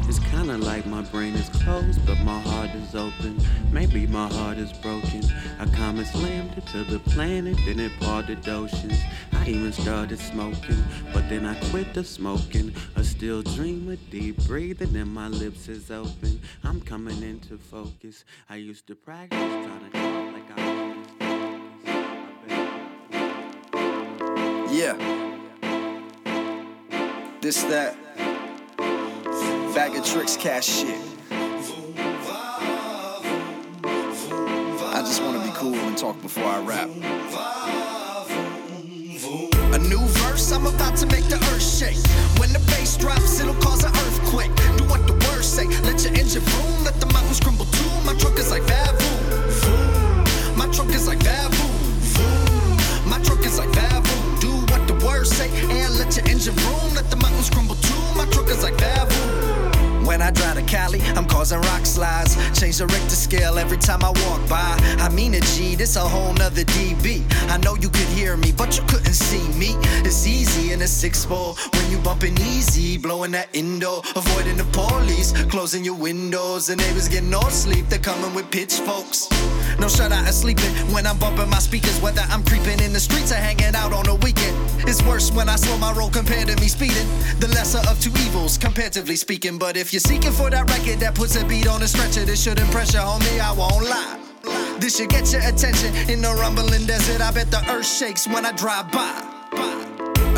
It's kinda like my brain is closed, but my heart is open. Maybe my heart is broken. A comet slammed it to the planet, then it parted oceans. I even started smoking, but then I quit the smoking. I still dream of deep breathing, and my lips is open. I'm coming into focus. I used to practice trying to talk like I Yeah. This, that. Bag of tricks, cash shit. I just want to be cool and talk before I rap. A new verse, I'm about to make the earth shake. When the bass drops, it'll cause an earthquake. Do what the words say, let your engine boom, let the mountains crumble too. My trunk is like Vavoom. My trunk is like Vavoom. My trunk is like Vavoom. Do what the words say, and let your engine boom, let the mountains crumble too. My trunk is like Vavoom. When I drive to Cali, I'm causing rock slides. Change the Richter scale every time I walk by. I mean it, G, this a whole nother DB. I know you could hear me, but you couldn't see me. It's easy in a six four when you bumping easy, blowing that indoor, avoiding the police, closing your windows. The neighbors getting no sleep, they're coming with pitchforks. No shut out and sleeping when I'm bumping my speakers. Whether I'm creeping in the streets or hanging out on the weekend. It's worse when I slow my roll compared to me speeding. The lesser of two evils, comparatively speaking. But if you're seeking for that record that puts a beat on a stretcher, this should impress you, homie. I won't lie. This should get your attention in the rumbling desert. I bet the earth shakes when I drive by.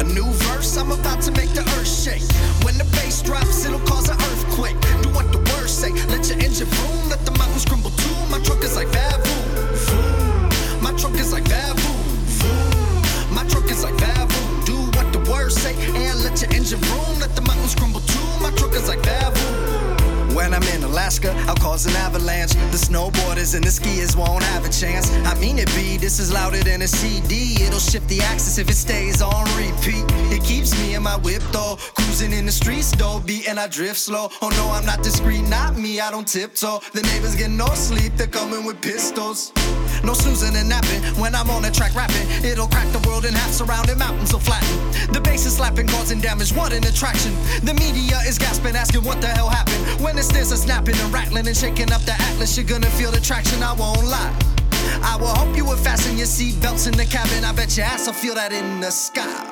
A new verse, I'm about to make the earth shake. When the bass drops, it'll cause an earthquake. Do what the words say, let your engine boom, let the mountains crumble too. My trunk is like Vavoom. My trunk is like Vavoom. My trunk is like Vavoom. Do what the words say, and let your engine boom, let the Alaska, I'll cause an avalanche. The snowboarders and the skiers won't have a chance. I mean it, B, This is louder than a CD. It'll shift the axis if it stays on repeat. It keeps me in my whip though. Cruising in the streets though. Beating, I drift slow. Oh no, I'm not discreet, not me. I don't tiptoe. The neighbors get no sleep. They're coming with pistols. No snoozing and napping when I'm on the track rapping. It'll crack the world in half, surrounding mountains will flatten. The bass is slapping, causing damage. What an attraction. The media is gasping, asking what the hell happened. When the stairs are snapping and rattling and shaking up the atlas, you're gonna feel the traction. I won't lie. I will hope you would fasten your seatbelts in the cabin. I bet your ass will feel that in the sky.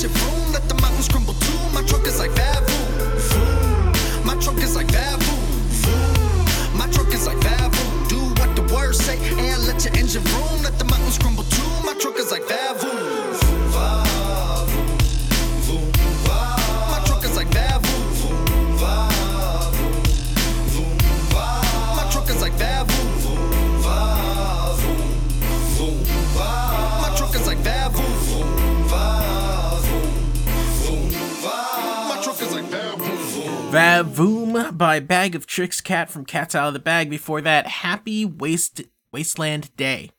Let your engine let the mountains crumble too. My truck is like Vavoom. My truck is like Vavoom. My truck is like Vavoom. Do what the words say and let your engine vroom, let the mountains crumble too. My truck is like Vavoom. Vavoom by Bag of Tricks Cat from Cats Out of the Bag. Before that, Happy Waste Wasteland Day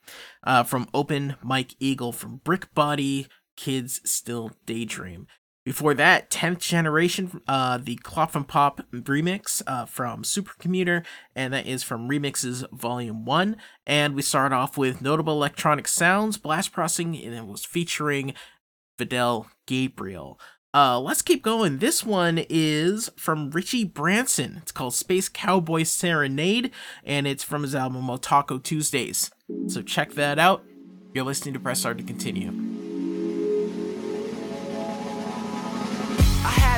uh, from Open Mike Eagle from Brick Body Kids Still Daydream. Before that, 10th Generation, uh, the Clop and Pop remix uh, from Supercommuter, and that is from Remixes Volume 1. And we start off with Notable Electronic Sounds, Blast Processing, and it was featuring Fidel Gabriel. Uh, let's keep going. This one is from Richie Branson. It's called Space Cowboy Serenade, and it's from his album Otaku Tuesdays. So check that out. You're listening to Press Start to continue.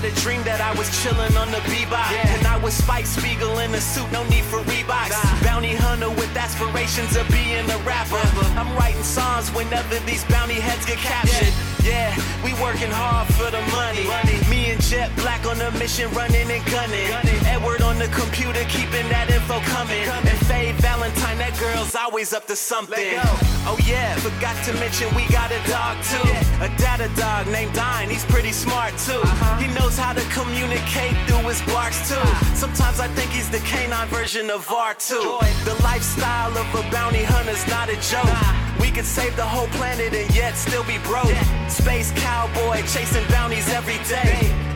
Had a dream that I was chillin' on the bebop. And I was Spike Spiegel in a suit, no need for Reeboks. Bounty hunter with aspirations of being a rapper. I'm writing songs whenever these bounty heads get captured. Yeah, we working hard for the money. Me and Jet Black on a mission, running and gunning. Edward on the computer, keeping that info coming. And Faye Valentine, that girl's always up to something. Oh yeah, forgot to mention we got a dog too. A data dog named Ein, he's pretty smart too. Uh-huh. He knows how to communicate through his barks too. Sometimes I think he's the canine version of R2. The lifestyle of a bounty hunter's not a joke. We could save the whole planet and yet still be broke. Space cowboy chasing bounties every day.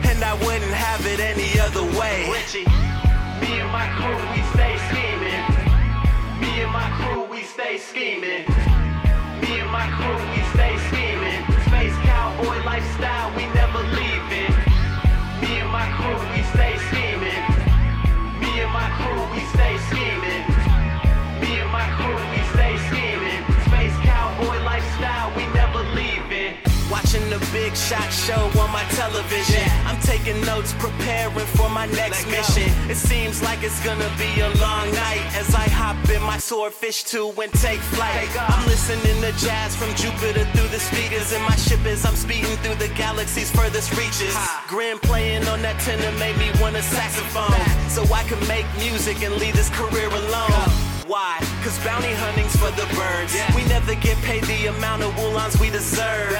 And I wouldn't have it any other way. Richie, me and my crew, we stay scheming. Me and my crew, we stay scheming. Me and my crew, we stay scheming. Space cowboy lifestyle, we never leaving. The big shot show on my television. I'm taking notes, preparing for my next mission. It seems like it's gonna be a long night as I hop in my swordfish 2 and take flight. I'm listening to jazz from Jupiter through the speakers in my ship as I'm speeding through the galaxy's furthest reaches. Gren playing on that tenor made me want a saxophone so I can make music and leave this career alone. Why? Cause bounty hunting's for the birds. We never get paid the amount of woolongs we deserve.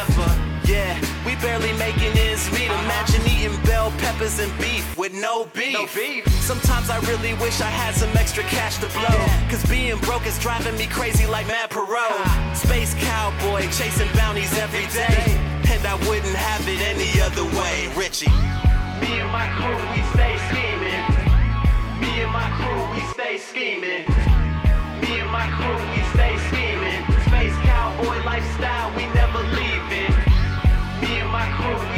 Yeah, we barely making ends meet. Imagine eating bell peppers and beef with no beef. No beef. Sometimes I really wish I had some extra cash to blow. Cause being broke is driving me crazy like Mad Pierrot. Ah. Space cowboy chasing bounties every day. And I wouldn't have it any other way. Richie. Me and my crew, we stay scheming. Me and my crew, we stay scheming. Me and my crew, we stay scheming. Space cowboy lifestyle, we never leaving. Yeah.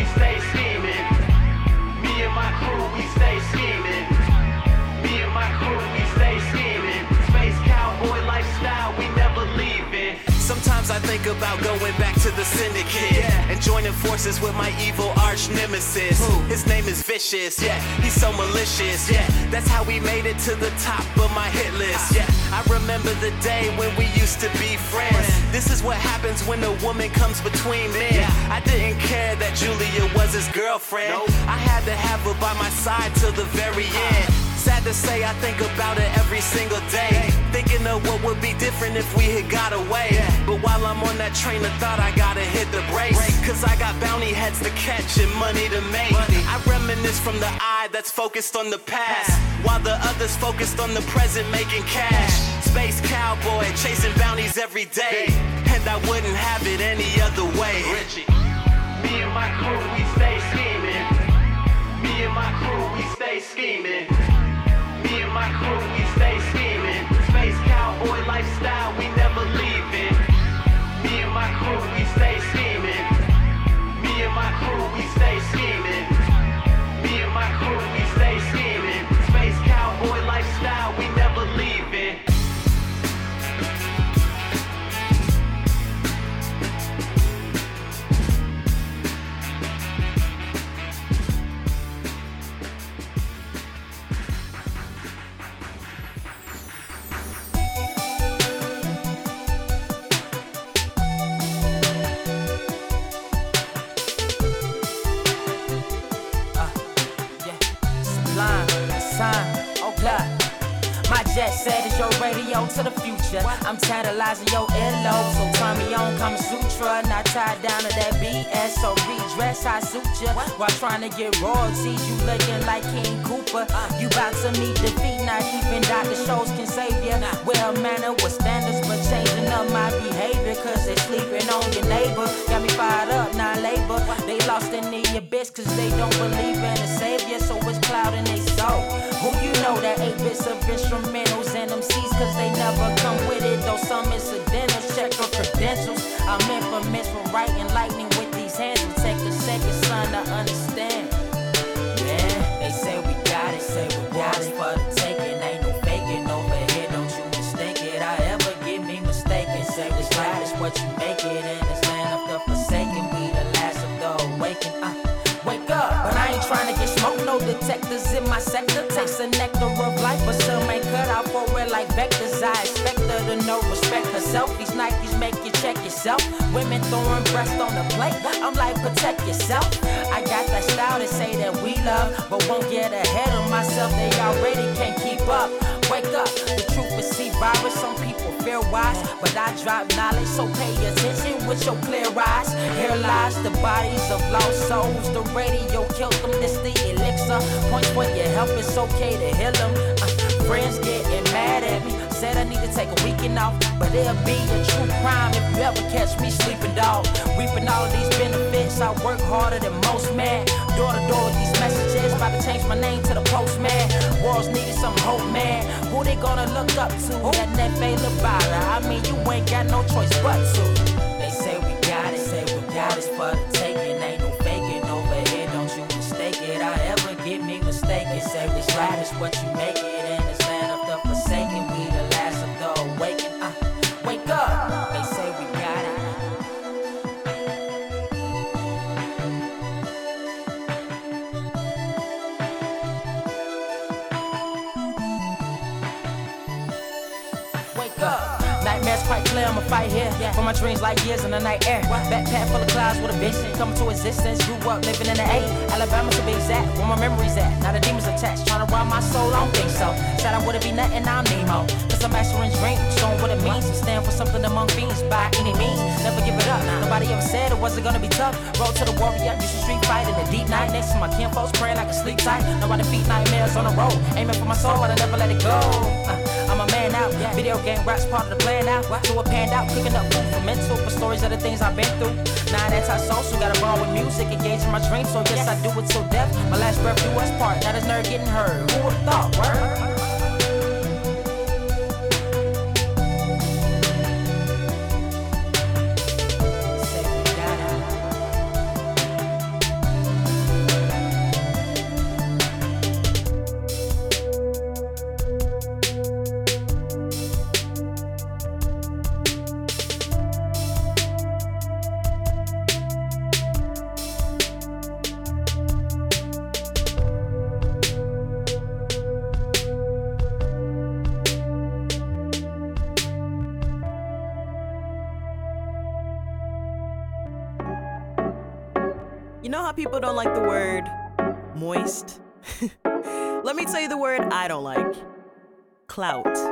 Sometimes I think about going back to the syndicate and joining forces with my evil arch nemesis. His name is Vicious, yeah, he's so malicious, yeah. That's how we made it to the top of my hit list, yeah. I remember the day when we used to be friends. This is what happens when a woman comes between men. I didn't care that Julia was his girlfriend. Nope. I had to have her by my side till the very end. Sad to say, I think about it every single day. Thinking of what would be different if we had got away. But while I'm on that train of thought, I gotta hit the brakes. Cause I got bounty heads to catch and money to make. I reminisce from the eye that's focused on the past, while the others focused on the present making cash. Space cowboy chasing bounties every day. And I wouldn't have it any other way. Richie. Me and my crew, we stay scheming. Me and my crew, we stay scheming. My crew, we stay scheming. Space cowboy lifestyle, we never leaving. Your radio to the future. I'm tantalizing your earlobe, so turn me on, Kama Sutra. Not tied down to that BS, so redress, I suit ya. While trying to get royalties, you looking like King Koopa. You bout to meet defeat, not even Dr. Shows can save ya. Well, manner with standards, but changing up my behavior, cause they sleeping on your neighbor. Got me fired up, not labor. They lost in the abyss, cause they don't believe in a savior, so it's clouding they soul. Who you know that eight bits of instrumentals cause they never come with it, though some incidentals check your credentials. I'm infamous for writing lightning with these hands. Will take a second, son, to understand. In my sector. Taste the nectar of life, but some ain't cut out for it like vectors. I expect her to know respect herself. These Nikes make you check yourself. Women throwing breast on the plate. I'm like, protect yourself. I got that style to say that we love, but won't get ahead of myself. They already can't keep up. Wake up, the truth is see virus. Some people fear wise, but I drop knowledge, so pay attention with your clear eyes. Here lies the bodies of lost souls. The radio killed them. This the elixir. Point for your help. It's okay to heal them. Uh, friends getting mad at me. Said I need to take a weekend off, but it'll be a true crime if you ever catch me sleeping, dog. Reaping all these benefits, I work harder than most, man. Door to door with these messages, about to change my name to the postman. World's needed some hope, man. Who they gonna look up to? That Nefe Labara. I mean, you ain't got no choice but to. They say we got it, say we got it for the taking. Ain't no faking over here, don't you mistake it. I ever get me mistaken. Say we right is what you my dreams like years in the night air. Backpack full of clouds with a vision. Coming to existence, grew up living in the A. Alabama to be exact, where my memories at. Now the demons attached, trying to rob my soul, I don't think so. Said I wouldn't be nothing, I'm Nemo. Cause I'm mastering dreams, showing what it means to stand for something among fiends by any means. Never give it up. Nobody ever said it wasn't gonna be tough. Road to the warrior, used to street fight in the deep night. Next to my kinfolks, praying I can sleep tight. Now I defeat nightmares on the road. Aiming for my soul, but I never let it go. Uh, I'm a man out. Video game rap's part of the plan now. To a panned out, cooking up food for mental. For stories of the things I've been through. Nine anti-social, got a bond with music, engaging my dreams. So yes, I do it till death. My last breath do us part. Now this nerd getting heard. Who would've thought, word? Clout.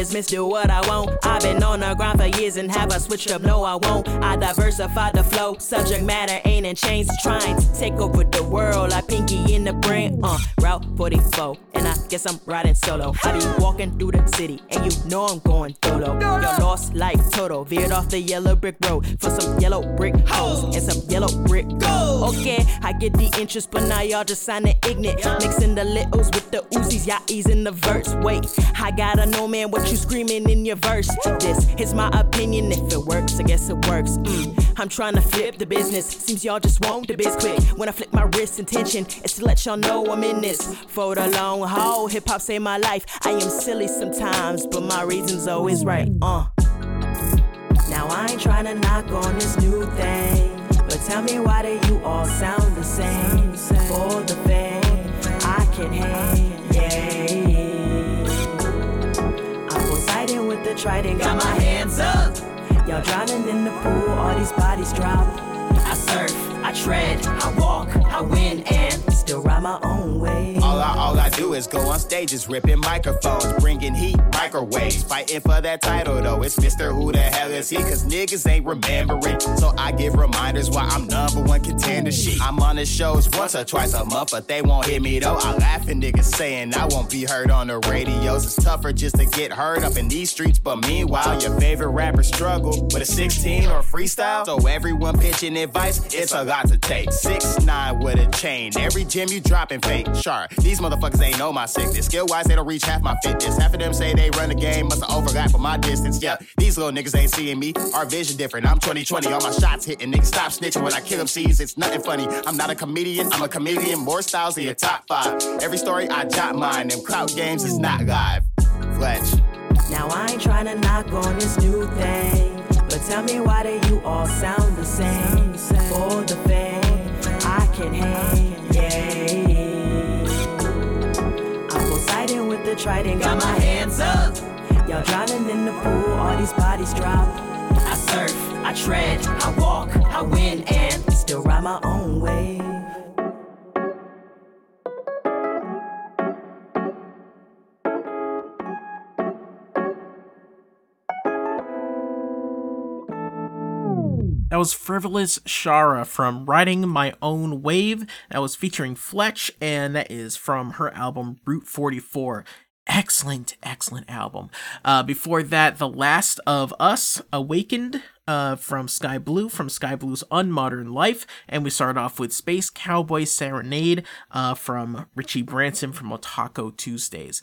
Is Mr. What I Want. I've been on the grind for years and have I switched up? No, I won't. I diversify the flow. Subject matter ain't in chains. Trying to take over the world like Pinky in the brain. Uh, Route 44, and I guess I'm riding solo. I be walking through the city, and you know I'm going solo. You're lost like Toto, veered off the yellow brick road for some yellow brick hoes and some yellow brick gold. Okay, I get the interest, but now y'all just signing ignorant. Mixing the littles with the Uzis, y'all easing the verse. Wait, I gotta know, man, what you screaming in your verse. This is my opinion. If it works, I guess it works. Mm. I'm trying to flip the business. Seems y'all just want the biz quick. When I flip my wrist, intention is to let y'all know I'm in this for the long haul. Hip hop saved my life. I am silly sometimes, but my reason's always right. Uh. Now I ain't trying to knock on this new thing, but tell me why do you all sound the same? For the fame, I can hang. Yeah. Poseidon with the trident, got my hands up. Y'all drowning in the pool, all these bodies drop. I surf, I tread, I walk, I win, and still ride my own way. All I, all I do is go on stages, ripping microphones, bringing heat, microwaves, fighting for that title though. It's Mr. Who the hell is he? Cause niggas ain't remembering. So I give reminders why I'm number one contender. Shit, I'm on the shows once or twice a month, but they won't hit me though. I laugh at niggas saying I won't be heard on the radios. It's tougher just to get heard up in these streets, but meanwhile, your favorite rapper struggle with a 16 or freestyle. So everyone pitching advice, it's a lot to take. Six nine with a chain, every gym you dropping fake. Sharp, motherfuckers ain't know my sickness. Skill wise, they don't reach half my fitness. Half of them say they run the game, must have overlap for my distance. Yeah, these little niggas ain't seeing me. Our vision different. I'm 2020, all my shots hitting. Niggas stop snitching when I kill them C's. It's nothing funny. I'm not a comedian, I'm a comedian. More styles in your top five. Every story I jot mine. Them clout games is not live. Fletch. Now I ain't trying to knock on this new thing, but tell me why do you all sound the same? For the fame, I can hang. Yeah. The trident, got my hands up. Y'all drowning in the pool, all these bodies drop. I surf, I tread, I walk, I win, and still ride my own way. That was Frivolous Shara from Riding My Own Wave. That was featuring Fletch, and that is from her album Route 44. Excellent, excellent album. Uh, before that, The Last of Us Awakened uh, from Sky Blue, from Sky Blue's Unmodern Life. And we start off with Space Cowboy Serenade uh, from Richie Branson from Otaku Tuesdays.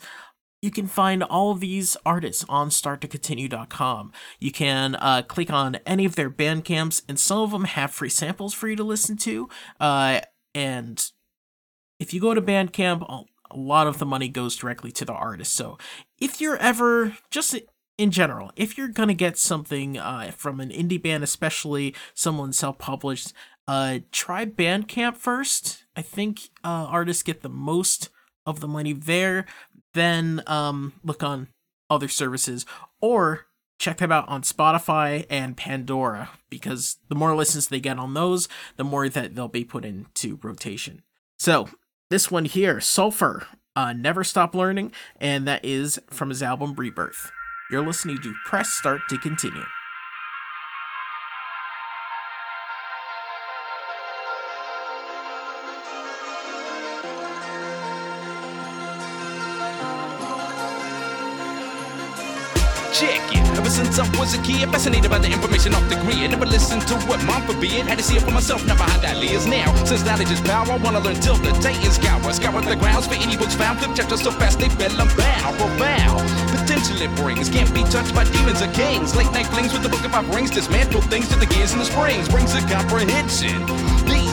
You can find all of these artists on starttocontinue.com. You can uh, click on any of their band camps, and some of them have free samples for you to listen to. Uh, and if you go to Bandcamp, a lot of the money goes directly to the artist. So if you're ever just in general, if you're gonna get something uh, from an indie band, especially someone self-published, uh, try Bandcamp first. I think uh, artists get the most of the money there then um, look on other services or check them out on Spotify and Pandora because the more listens they get on those, the more that they'll be put into rotation. So, this one here, Sulfur, uh, Never Stop Learning, and that is from his album Rebirth. You're listening to Press Start to Continue. Since I was a kid, fascinated by the information off the grid. Never listened to what mom forbid. Had to see it for myself, now how that is now. Since knowledge is power, I wanna learn till the day is scour. Scour the grounds for any books found. Flip chapters so fast they fell and bow. Profound. Potential it brings. Can't be touched by demons or kings. Late night flings with the book of five rings. Dismantle things to the gears in the springs. Brings a comprehension.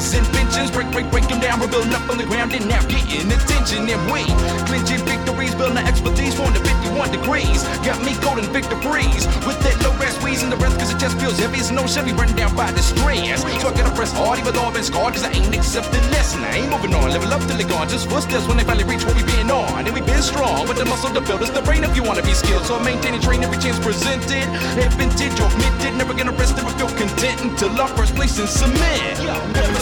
These inventions break, break, break them down. We're building up on the ground and now getting attention. And we clinching victories, building our expertise for the 51 degrees. Got me golden Freeze with that low rest wheezing the breath cause it just feels heavy. It's no Chevy running down by the stress. So I gotta press hard, even though I've been scarred cause I ain't accepting less. And I ain't moving on, level up till it gone. Just footsteps when they finally reach where we been on. And we been strong with the muscle to build us the brain if you wanna be skilled. So I maintain and train every chance presented. Vintage or minted, never gonna rest never feel content until our first place in cement. Never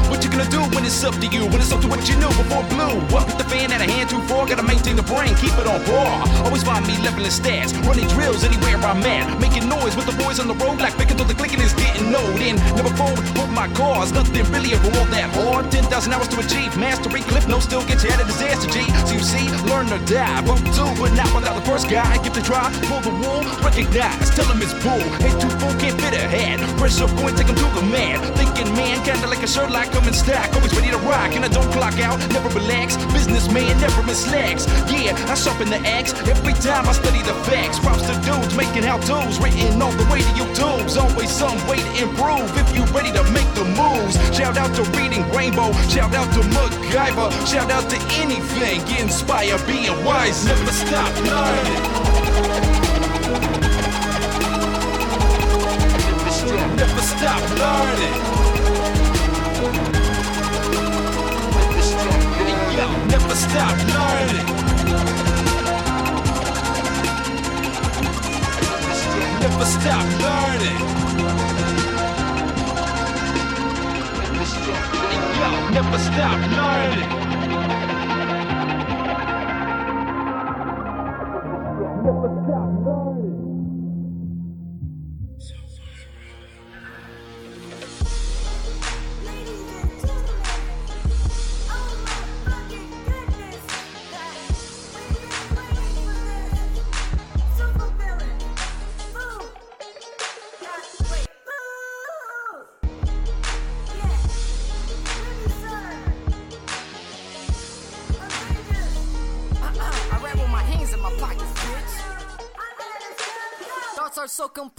gonna do when it's up to you? When it's up to what you knew before blue? Up with the fan at a hand too far, gotta maintain the brain, keep it on bar. Always find me leveling stats, running drills anywhere I'm at. Making noise with the boys on the road, like picking till the clicking is getting old. In never fold, hold my cars, nothing really ever all that hard. 10,000 hours to achieve, mastery, clip no still get you out of disaster, G. So you see, learn or die. Vote two, but not without the first guy. Give the try, pull the wool, recognize, tell him it's bull. Ain't too full, can't fit a hat. Pressure point, take him to the mat. Thinking man, kinda like a come in stack. Always ready to rock, and I don't clock out, never relax. Businessman, never miss slacks. Yeah, I sharpen the axe every time I study the facts. Props to dudes making how toes written all the way to YouTube's. Always some way to improve if you ready to make the moves. Shout out to Reading Rainbow, shout out to MacGyver, shout out to anything. Get inspired, being wise, never stop learning. Never stop learning. Never stop learning. Never stop learning. Yo, never stop learning. Never stop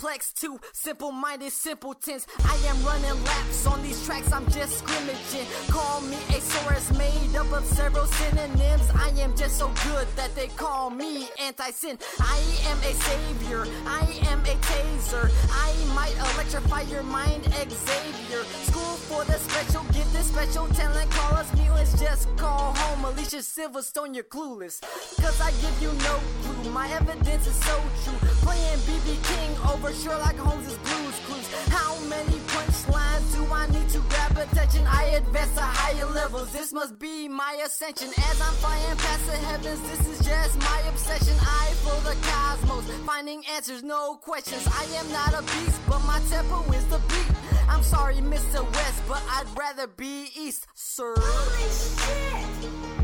complex, too simple minded simpletons. I am running laps on these tracks, I'm just scrimmaging. Call me a source made up of several synonyms. I am just so good that they call me anti sin. I am a savior, I am a taser. I might electrify your mind, Xavier. School for the special gift, this special talent. Call us mutants, just call home Alicia Silverstone, you're clueless. Cause I give you no clue, my evidence is so true. Playing BB King over Sherlock Holmes' blues clues. How many punchlines do I need to grab attention? I advance to higher levels, this must be my ascension. As I'm flying past the heavens, this is just my obsession. I fill the cosmos, finding answers, no questions. I am not a beast, but my tempo is the beat. I'm sorry, Mr. West, but I'd rather be East, sir. Holy shit!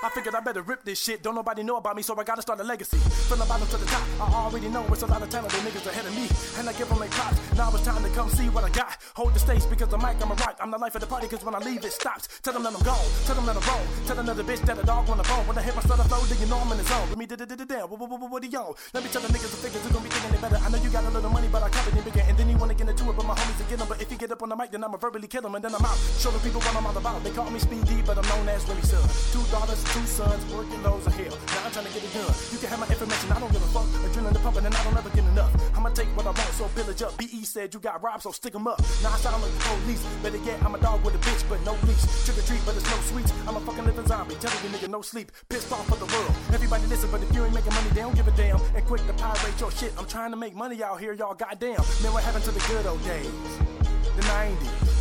I figured I better rip this shit. Don't nobody know about me, so I gotta start a legacy. From the bottom to the top, I already know it's a lot of talented niggas ahead of me. And I give them a props. Now it's time to come see what I got. Hold the stage because the mic, I'm a rock. I'm the life of the party, cause when I leave, it stops. Tell them that I'm gone. Tell them that I'm wrong. Tell another bitch that a dog wanna bone. When I hit my stutter flow, then you know I'm in the zone. With me, da-da-da-da-da. What, what, what, what, are you on? Let me tell the niggas the figures who gon' be thinking they better. I know you got a little money, but I covered it bigger. And then you wanna get into it, but my homies will get them. But if you get up on the mic, then I'ma verbally kill. And then I'm out. Show the people what I'm all about. They call me Speedy, but I'm known as Willie Sub. Two daughters, two sons, working those of hell. Now I'm trying to get it done. You can have my information, I don't give a fuck. Adrenaline pumping, and I don't ever get enough. I'ma take what I want, so pillage up. BE said you got robbed, so stick 'em up. Now I sound like the police. Better yet, I'm a dog with a bitch, but no leash. Trick or treat, but it's no sweets. I'm a fucking living zombie. Telling you nigga no sleep. Pissed off for the world. Everybody listen, but if you ain't making money, they don't give a damn. And quick to pirate your shit. I'm trying to make money out here, y'all. Goddamn. Man, what happened to the good old days? The 90s.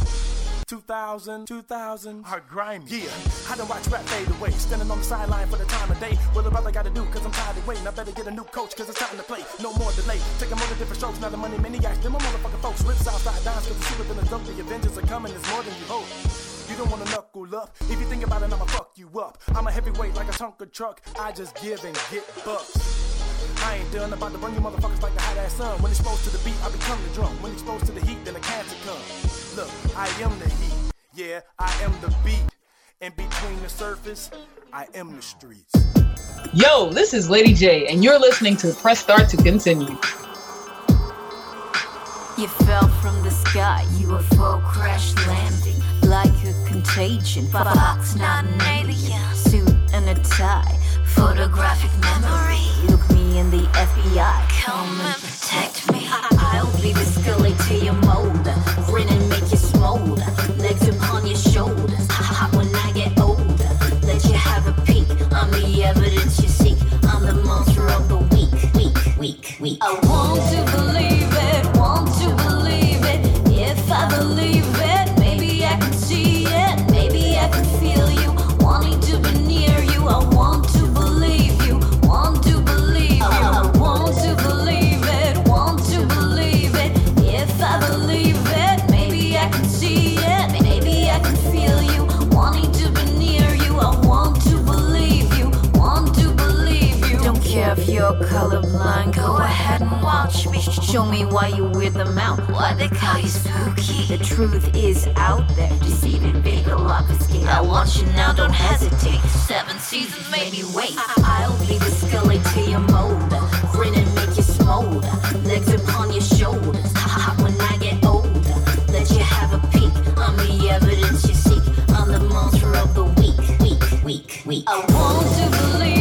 2000, 2000, Hard grimy. Yeah, I done watch rap fade away. Standing on the sideline for the time of day. What the brother gotta do, cause I'm tired of waiting. I better get a new coach, cause it's time to play. No more delay. Taking more different strokes, now the money maniacs. Them my motherfucking folks. Rips outside dimes, cause the super villains dope. The Avengers are coming, it's more than you hope. You don't wanna knuckle up. If you think about it, I'ma fuck you up. I'm a heavyweight like a Tonka truck. I just give and get bucks. I ain't done about to burn you motherfuckers like the hot ass sun. When exposed to the beat, I become the drum. When exposed to the heat, then the cancer comes. Look, I am the heat. Yeah, I am the beat. And between the surface, I am the streets. Yo, this is Lady J, and you're listening to Press Start to Continue. You fell from the sky, UFO crash landing like a contagion. Fox, not an alien. Suit and a tie, photographic memory. Look in and the FBI. Come and protect me. I- will be the scully to your Mulder. Grin and make you smolder. Legs upon your shoulders. Hot when I get older. Let you have a peek. I'm the evidence you seek. I'm the monster of the week, week, week, week. I want to believe. colorblind, go ahead and watch me. Show me why you weird them out, why they call you spooky. The truth is out there, deceiving big obfuscate. I want you now, don't hesitate. Seven seasons, maybe wait. I- will be the Scully to your Mulder, grin and make you smolder. Legs upon your shoulders, hot when I get older. Let you have a peek, I'm the evidence you seek. I'm the monster of the week, week, week, week. I want to believe.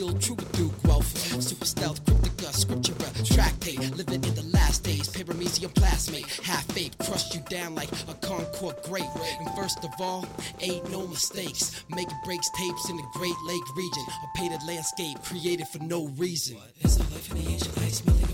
still true Duke growth. Super stealth, cryptica, scripture, tractate. Living in the last days, paramecium plasmate. Half fake, crush you down like a Concord grape. And first of all, ain't no mistakes. Make breaks tapes in the Great Lake region. A painted landscape created for no reason. Life in the ancient ice?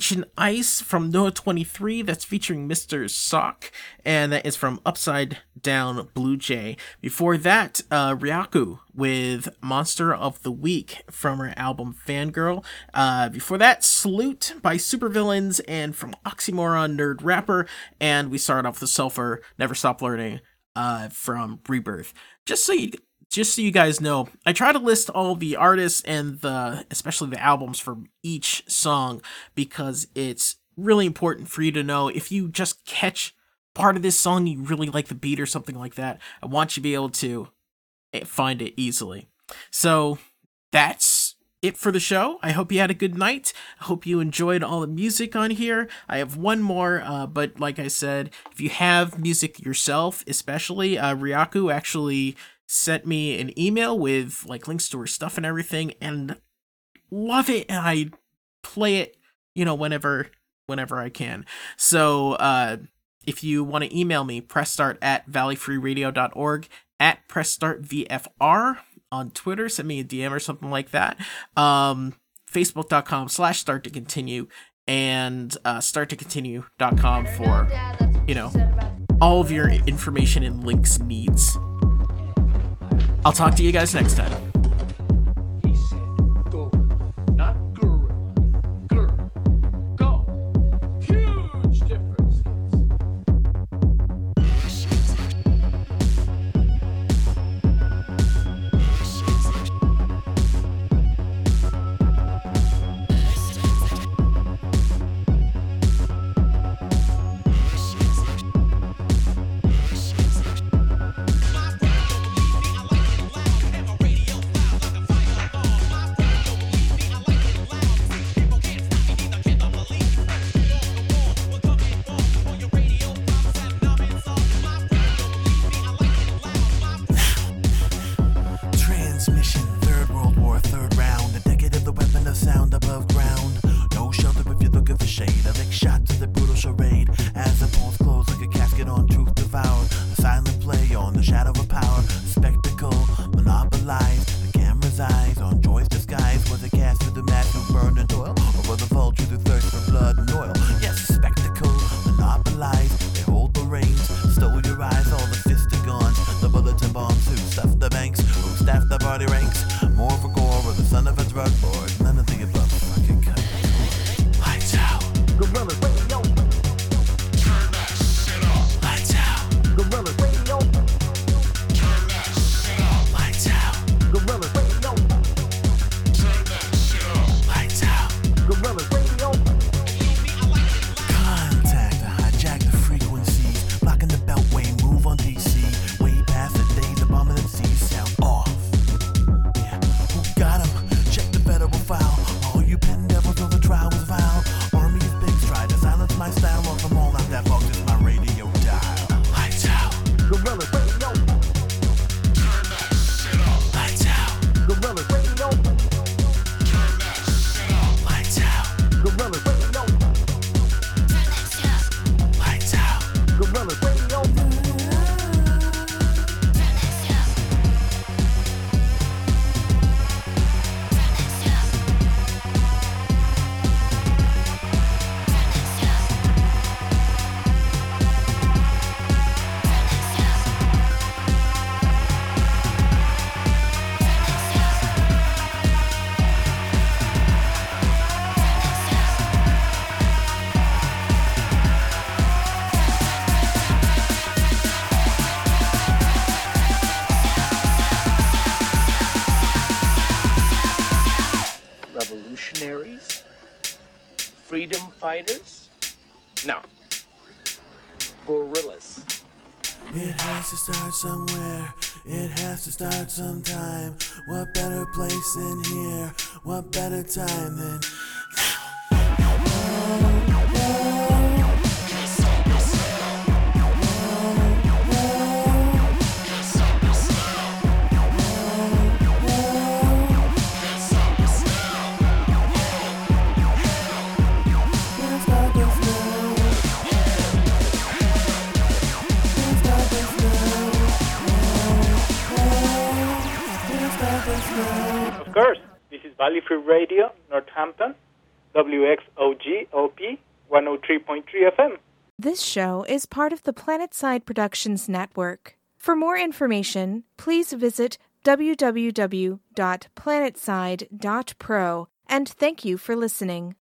Ancient Ice from Noah 23 that's featuring Mr. Sock, and that is from Upside Down Blue Jay. Before that, uh, Ryaku with Monster of the Week from her album Fangirl. Uh, before that, Salute by Supervillains and from Oxymoron Nerd Rapper, and we started off with Sulfur Never Stop Learning uh, from Rebirth. Just so you just so you guys know, I try to list all the artists and the especially the albums for each song because it's really important for you to know if you just catch part of this song you really like the beat or something like that. I want you to be able to eh, find it easily. So that's it for the show. I hope you had a good night. I hope you enjoyed all the music on here. I have one more, uh, but like I said, if you have music yourself, especially uh, Ryaku actually sent me an email with like links to her stuff and everything, and love it. And I play it, you know, whenever whenever I can. So uh, if you want to email me, press start at valleyfreeradio.org at press start VFR on Twitter. Send me a DM or something like that. Um, Facebook.com slash start to continue and uh, starttocontinue.com for, you know, all of your information and links needs. I'll talk to you guys next time. Somewhere. It has to start sometime. What better place than here? What better time than Radio, Northampton, WXOJ LP 103.3 FM. This show is part of the Planetside Productions Network. For more information, please visit www.planetside.pro and thank you for listening.